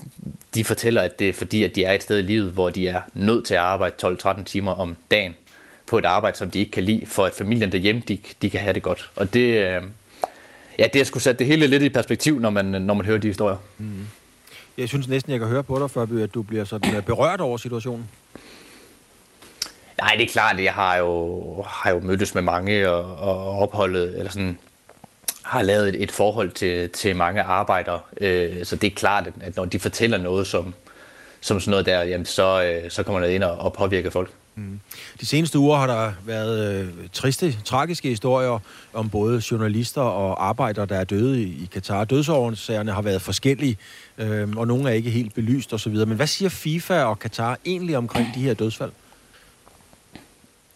de fortæller, at det er fordi, at de er et sted i livet, hvor de er nødt til at arbejde 12-13 timer om dagen på et arbejde, som de ikke kan lide, for at familien derhjemme, de, de kan have det godt. Og det, øh, ja, det har sgu sat det hele lidt i perspektiv, når man, når man hører de historier. Mm. Jeg synes næsten, jeg kan høre på dig, Førby, at du bliver sådan øh, berørt over situationen. Nej, det er klart, jeg har jo, har jo mødtes med mange og, og opholdet, eller sådan, har lavet et, et forhold til, til mange arbejdere. Øh, så det er klart, at når de fortæller noget som, som sådan noget der, jamen så, øh, så kommer det ind og, og påvirker folk. Mm. De seneste uger har der været øh, triste, tragiske historier om både journalister og arbejdere, der er døde i, i Katar. Dødsårsagerne har været forskellige, øh, og nogle er ikke helt belyst osv. Men hvad siger FIFA og Katar egentlig omkring de her dødsfald?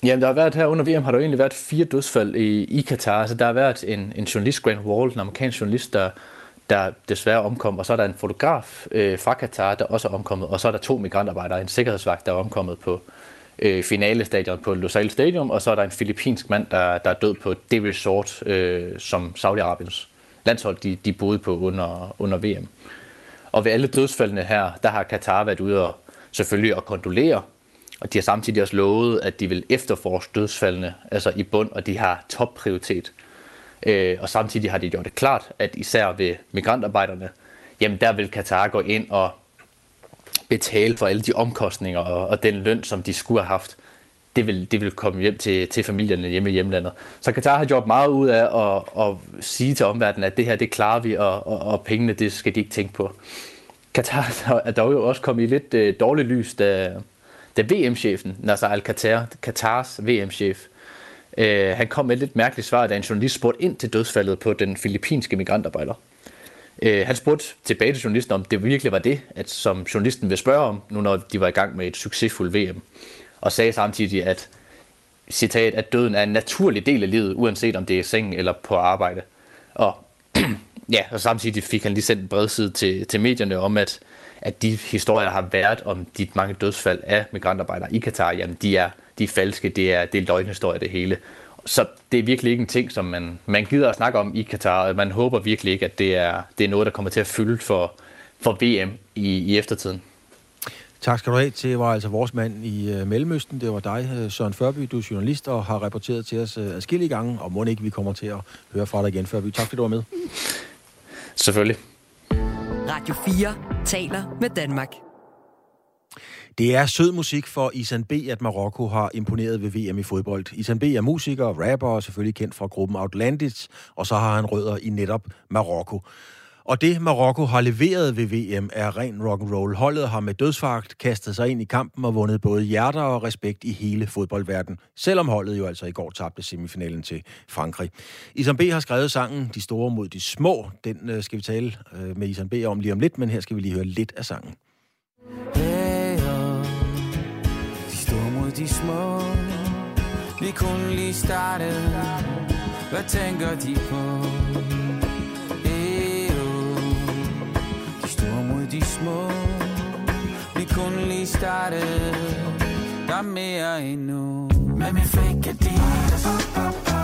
Jamen, der har været her under VM, har der egentlig været fire dødsfald i, i Katar. Altså, der har været en, en journalist, Grant Wall, en amerikansk journalist, der, der desværre omkom, og så er der en fotograf øh, fra Katar, der også er omkommet, og så er der to migrantarbejdere, en sikkerhedsvagt, der er omkommet på, øh, finalestadion på Lusail Stadium, og så er der en filippinsk mand, der, der er død på det resort, øh, som Saudi-Arabiens landshold de, de boede på under, under VM. Og ved alle dødsfaldene her, der har Katar været ude og selvfølgelig at kondolere, og de har samtidig også lovet, at de vil efterforske dødsfaldene altså i bund, og de har topprioritet. Øh, og samtidig har de gjort det klart, at især ved migrantarbejderne, jamen der vil Katar gå ind og betale for alle de omkostninger og, og den løn, som de skulle have haft, det vil, det vil komme hjem til, til familierne hjemme i hjemlandet. Så Katar har gjort meget ud af at, at sige til omverdenen, at det her, det klarer vi, og, og, og pengene, det skal de ikke tænke på. Katar er dog jo også kommet i lidt øh, dårligt lys, da, da VM-chefen, Nasser Al-Qatar, Katars VM-chef, Øh, han kom med et lidt mærkeligt svar, da en journalist spurgte ind til dødsfaldet på den filippinske migrantarbejder. Øh, han spurgte tilbage til journalisten, om det virkelig var det, at, som journalisten vil spørge om, nu når de var i gang med et succesfuldt VM. Og sagde samtidig, at citat, at døden er en naturlig del af livet, uanset om det er i sengen eller på arbejde. Og ja, og samtidig fik han lige sendt en bredside til, til medierne om, at, at de historier, der har været om de mange dødsfald af migrantarbejdere i Katar, jamen de er, de er falske, det er, det er løgnhistorie det hele. Så det er virkelig ikke en ting, som man, man gider at snakke om i Katar, og man håber virkelig ikke, at det er, det er noget, der kommer til at fylde for, for VM i, i eftertiden. Tak skal du have. Det var altså vores mand i uh, Mellemøsten. Det var dig, uh, Søren Førby. Du er journalist og har rapporteret til os uh, adskillige gange, og må ikke vi kommer til at høre fra dig igen, Førby. Tak fordi du var med. Selvfølgelig. Radio 4 taler med Danmark. Det er sød musik for Isan B., at Marokko har imponeret ved VM i fodbold. Isan B. er musiker, rapper og selvfølgelig kendt fra gruppen Outlandis, og så har han rødder i netop Marokko. Og det Marokko har leveret ved VM er ren rock and roll. Holdet har med dødsfagt kastet sig ind i kampen og vundet både hjerter og respekt i hele fodboldverdenen. Selvom holdet jo altså i går tabte semifinalen til Frankrig. Isam B har skrevet sangen De Store mod de Små. Den øh, skal vi tale øh, med Isam B om lige om lidt, men her skal vi lige høre lidt af sangen. Yeah de små Vi kunne lige starte Hvad tænker de på? Hey, oh, de store mod de små Vi kunne lige starte Der er mere endnu Men vi fik Adidas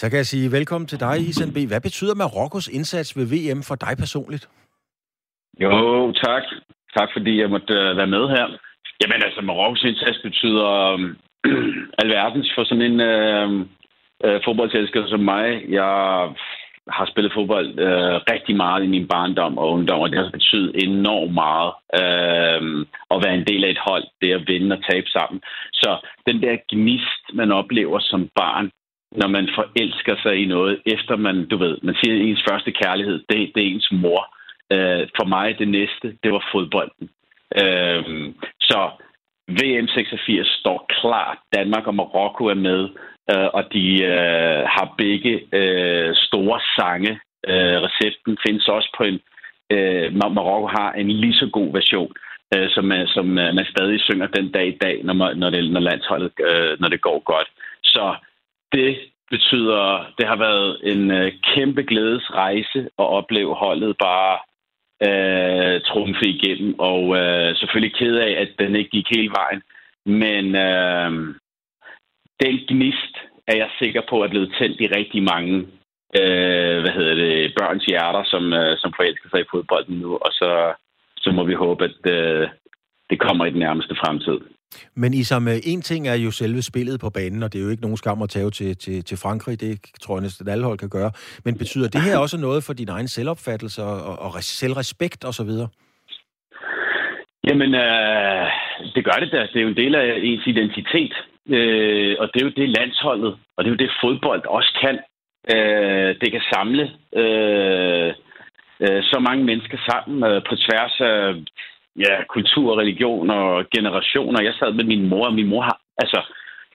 Så kan jeg sige velkommen til dig, Isan B. Hvad betyder Marokkos indsats ved VM for dig personligt? Jo, tak. Tak fordi jeg måtte øh, være med her. Jamen altså, Marokkos indsats betyder øh, alverdens for sådan en øhm, øh, øh, fodboldelsker som mig. Jeg har spillet fodbold øh, rigtig meget i min barndom og ungdom, og det har betydet enormt meget øh, at være en del af et hold, det at vinde og tabe sammen. Så den der gnist, man oplever som barn, når man forelsker sig i noget, efter man, du ved, man siger ens første kærlighed, det, det er ens mor. Øh, for mig, det næste, det var fodbolden. Øh, så VM 86 står klart. Danmark og Marokko er med, øh, og de øh, har begge øh, store sange. Øh, recepten findes også på en... Øh, Marokko har en lige så god version, øh, som, man, som øh, man stadig synger den dag i dag, når, man, når, det, når landsholdet øh, når det går godt. Så det betyder, det har været en øh, kæmpe glædesrejse at opleve holdet bare øh, trumfe igennem, og øh, selvfølgelig ked af, at den ikke gik hele vejen. Men øh, den gnist er jeg sikker på er blevet tændt i rigtig mange øh, hvad hedder det, børns hjerter, som, øh, som forelsker sig i fodbolden nu, og så, så må vi håbe, at øh, det kommer i den nærmeste fremtid. Men i som en ting er jo selve spillet på banen, og det er jo ikke nogen skam at tage til, til, til Frankrig. Det tror jeg næsten alle hold kan gøre. Men betyder det her også noget for din egen selvopfattelse og, og selvrespekt osv.? Jamen, øh, det gør det da. Det er jo en del af ens identitet. Øh, og det er jo det landsholdet, og det er jo det fodbold også kan. Øh, det kan samle øh, øh, så mange mennesker sammen øh, på tværs af ja, kultur, religion og generationer. Jeg sad med min mor, og min mor har, altså,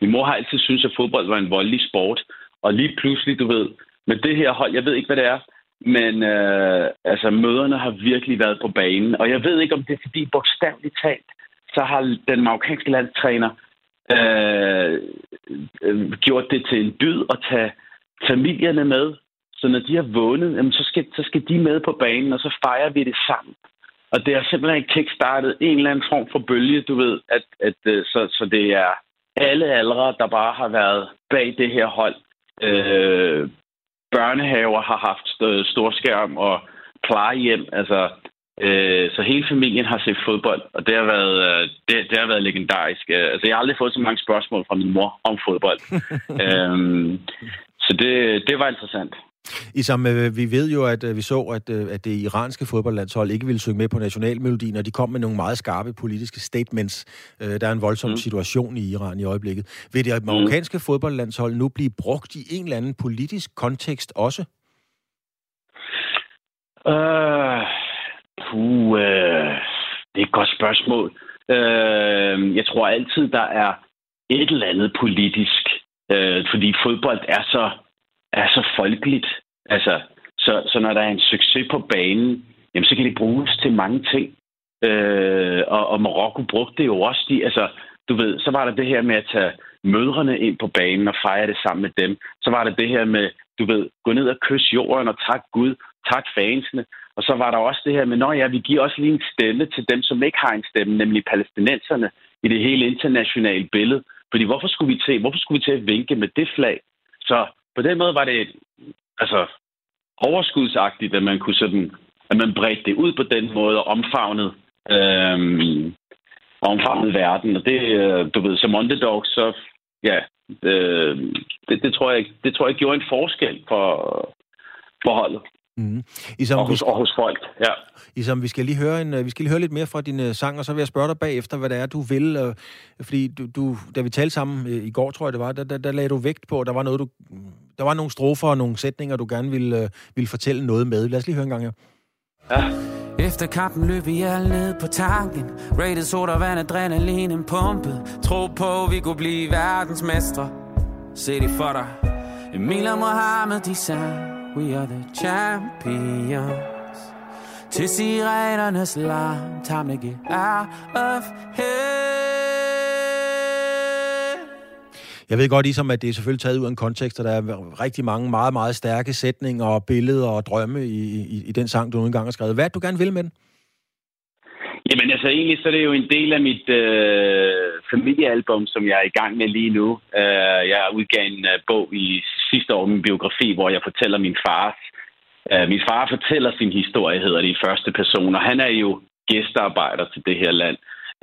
min mor har altid syntes, at fodbold var en voldelig sport. Og lige pludselig, du ved, med det her hold, jeg ved ikke, hvad det er, men øh, altså, møderne har virkelig været på banen. Og jeg ved ikke, om det er fordi, bogstaveligt talt, så har den marokkanske landstræner øh, øh, gjort det til en dyd at tage familierne med. Så når de har vundet, jamen, så, skal, så skal de med på banen, og så fejrer vi det sammen. Og det har simpelthen kickstartet en eller anden form for bølge, du ved, at, at så, så det er alle aldre, der bare har været bag det her hold. Øh, børnehaver har haft storskærm og plejehjem, altså øh, så hele familien har set fodbold, og det har været, det, det har været legendarisk. Altså, jeg har aldrig fået så mange spørgsmål fra min mor om fodbold. øhm, så det, det var interessant. Isam, øh, vi ved jo, at øh, vi så, at, øh, at det iranske fodboldlandshold ikke ville synge med på nationalmelodien, og de kom med nogle meget skarpe politiske statements. Der er en voldsom mm. situation i Iran i øjeblikket. Vil det marokkanske mm. fodboldlandshold nu blive brugt i en eller anden politisk kontekst også? Uh, puh, øh, det er et godt spørgsmål. Øh, jeg tror altid, der er et eller andet politisk, øh, fordi fodbold er så, er så folkeligt. Altså, så, så når der er en succes på banen, jamen, så kan det bruges til mange ting. Øh, og, og Marokko brugte det jo også. De, altså, du ved, så var der det her med at tage mødrene ind på banen og fejre det sammen med dem. Så var der det her med, du ved, gå ned og kysse jorden og tak Gud, tak fansene. Og så var der også det her med, når ja, vi giver også lige en stemme til dem, som ikke har en stemme, nemlig palæstinenserne i det hele internationale billede. Fordi hvorfor skulle vi til, hvorfor skulle vi til at vinke med det flag? Så på den måde var det altså, overskudsagtigt, at man kunne sådan, at man bredte det ud på den måde og omfavnede, øh, omfavnede verden. Og det, øh, du ved, som underdog, så ja, øh, det, det, tror jeg, det tror jeg gjorde en forskel for, for holdet. Mm. Isam, og, hos, og hos folk, ja. Isam, vi skal lige høre en, vi skal lige høre lidt mere fra din uh, sang, og så vil jeg spørge dig bagefter, hvad det er, du vil. Uh, fordi du, du, da vi talte sammen i går, tror jeg det var, der, der, der lagde du vægt på, at der var noget, du, der var nogle strofer og nogle sætninger, du gerne ville, ville fortælle noget med. Lad os lige høre en gang her. Ja. Efter kampen løb vi alle ned på tanken Rated sodavand, adrenalin, en pumpe Tro på, vi kunne blive verdensmestre Se det for dig Emil og Mohammed, de sang We are the champions Til sirenernes larm Time to get out of here Jeg ved godt, ligesom, at det er selvfølgelig taget ud af en kontekst, og der er rigtig mange meget, meget stærke sætninger og billeder og drømme i, i, i den sang, du nu engang har skrevet. Hvad du gerne vil med den? Jamen altså egentlig så er det jo en del af mit øh, familiealbum, som jeg er i gang med lige nu. Øh, jeg udgav en øh, bog i sidste år, min biografi, hvor jeg fortæller min fars. Øh, min far fortæller sin historie, hedder det i første person, og han er jo gæstearbejder til det her land.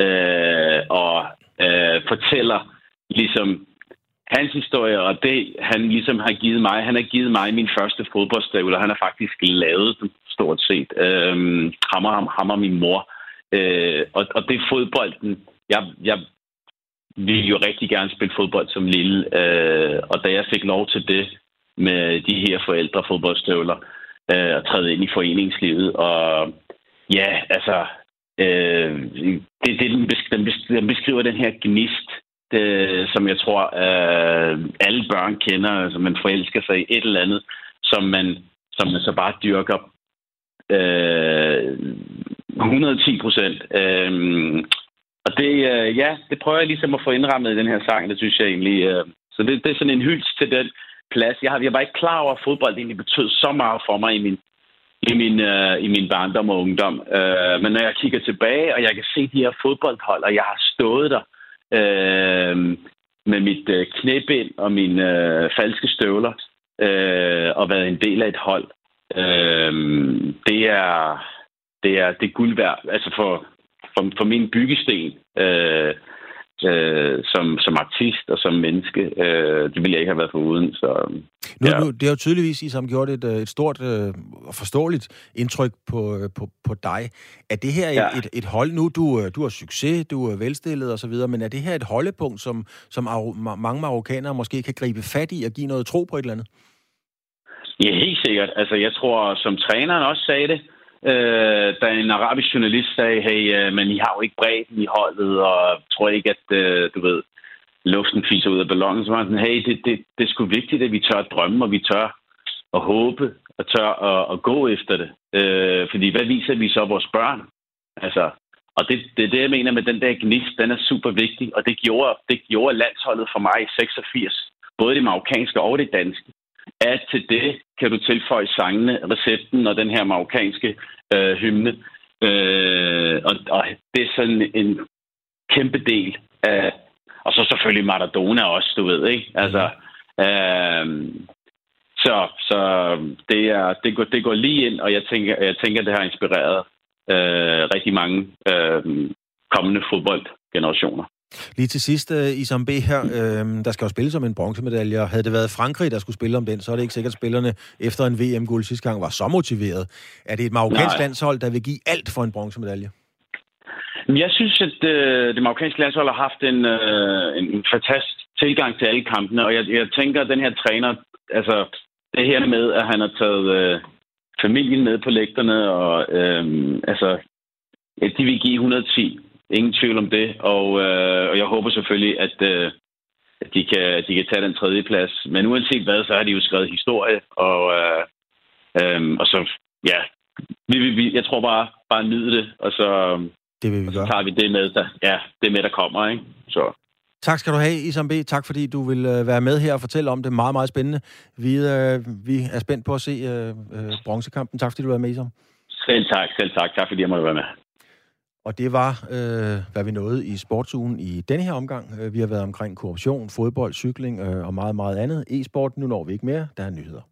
Øh, og øh, fortæller ligesom hans historie, og det han ligesom har givet mig. Han har givet mig min første fodboldstøvler. Han har faktisk lavet dem stort set. Øh, ham, og, ham og min mor. Øh, og, og det er fodbolden. Jeg, jeg ville jo rigtig gerne spille fodbold som lille, øh, og da jeg fik lov til det med de her forældre fodboldstøvler, øh, at træde ind i foreningslivet, og ja, altså, øh, det, det den, beskriver, den beskriver den her gnist, det, som jeg tror, øh, alle børn kender, altså man forelsker sig i et eller andet, som man, som man så bare dyrker øh, 110 procent. Øhm, og det, øh, ja, det prøver jeg ligesom at få indrammet i den her sang, det synes jeg egentlig. Øh, så det, det er sådan en hyldst til den plads. Jeg, har, jeg var ikke klar over, at fodbold egentlig betød så meget for mig i min, i min, øh, i min barndom og ungdom. Øh, men når jeg kigger tilbage, og jeg kan se de her fodboldhold, og jeg har stået der øh, med mit øh, knæbind og mine øh, falske støvler, øh, og været en del af et hold, øh, det er det er, det er guld værd. Altså for, for, for min byggesten øh, øh, som, som artist og som menneske, øh, det ville jeg ikke have været for uden. Så, nu, ja. nu, det har jo tydeligvis, I som gjort et, øh, et stort øh, og forståeligt indtryk på, øh, på, på dig. Er det her ja. et, et hold nu? Du, du har succes, du er velstillet osv., men er det her et holdepunkt, som, som mange marokkanere måske kan gribe fat i og give noget tro på et eller andet? Ja, helt sikkert. Altså, jeg tror, som træneren også sagde det, øh, da en arabisk journalist sagde, hey, øh, men I har jo ikke bredden i holdet, og tror ikke, at, øh, du ved, luften fiser ud af ballonen. Så var sådan, hey, det, det, det er sgu vigtigt, at vi tør at drømme, og vi tør at håbe, og tør at, at gå efter det. Øh, fordi hvad viser vi så vores børn? Altså, og det, det er det, jeg mener med den der gnist, den er super vigtig, og det gjorde, det gjorde landsholdet for mig i 86. Både det marokkanske og det danske at til det kan du tilføje sangene, recepten og den her marokkanske øh, hymne. Øh, og, og det er sådan en kæmpe del af... Og så selvfølgelig Maradona også, du ved, ikke? Altså... Øh, så, så det, er, det, går, det går lige ind, og jeg tænker, jeg tænker det har inspireret øh, rigtig mange øh, kommende fodboldgenerationer. Lige til sidst, uh, Isam B. her, uh, der skal jo spilles om en bronzemedalje, og havde det været Frankrig, der skulle spille om den, så er det ikke sikkert, at spillerne efter en VM-guld sidste gang var så motiveret. Er det et marokkansk landshold, der vil give alt for en bronzemedalje? Jeg synes, at uh, det marokkanske landshold har haft en, uh, en fantastisk tilgang til alle kampene, og jeg, jeg tænker, at den her træner, altså det her med, at han har taget uh, familien med på lægterne, og øh, altså, ja, de vil give 110. Ingen tvivl om det, og, øh, og jeg håber selvfølgelig, at, øh, at de, kan, de kan tage den tredje plads. Men uanset hvad, så har de jo skrevet historie, og, øh, øh, og så, ja, vi, vi, vi, jeg tror bare, bare nyde det, og så, det vil vi og så gøre. tager vi det med, der, ja, det med, der kommer, ikke? Så. Tak skal du have, Isam B. Tak fordi du vil øh, være med her og fortælle om det. Meget, meget spændende. Vi, øh, vi er spændt på at se øh, øh, bronzekampen. Tak fordi du var med, Isam. Selv tak, selv tak. Tak fordi jeg måtte være med. Og det var, øh, hvad vi nåede i sportsugen i denne her omgang. Øh, vi har været omkring korruption, fodbold, cykling øh, og meget, meget andet. E-sport, nu når vi ikke mere. Der er nyheder.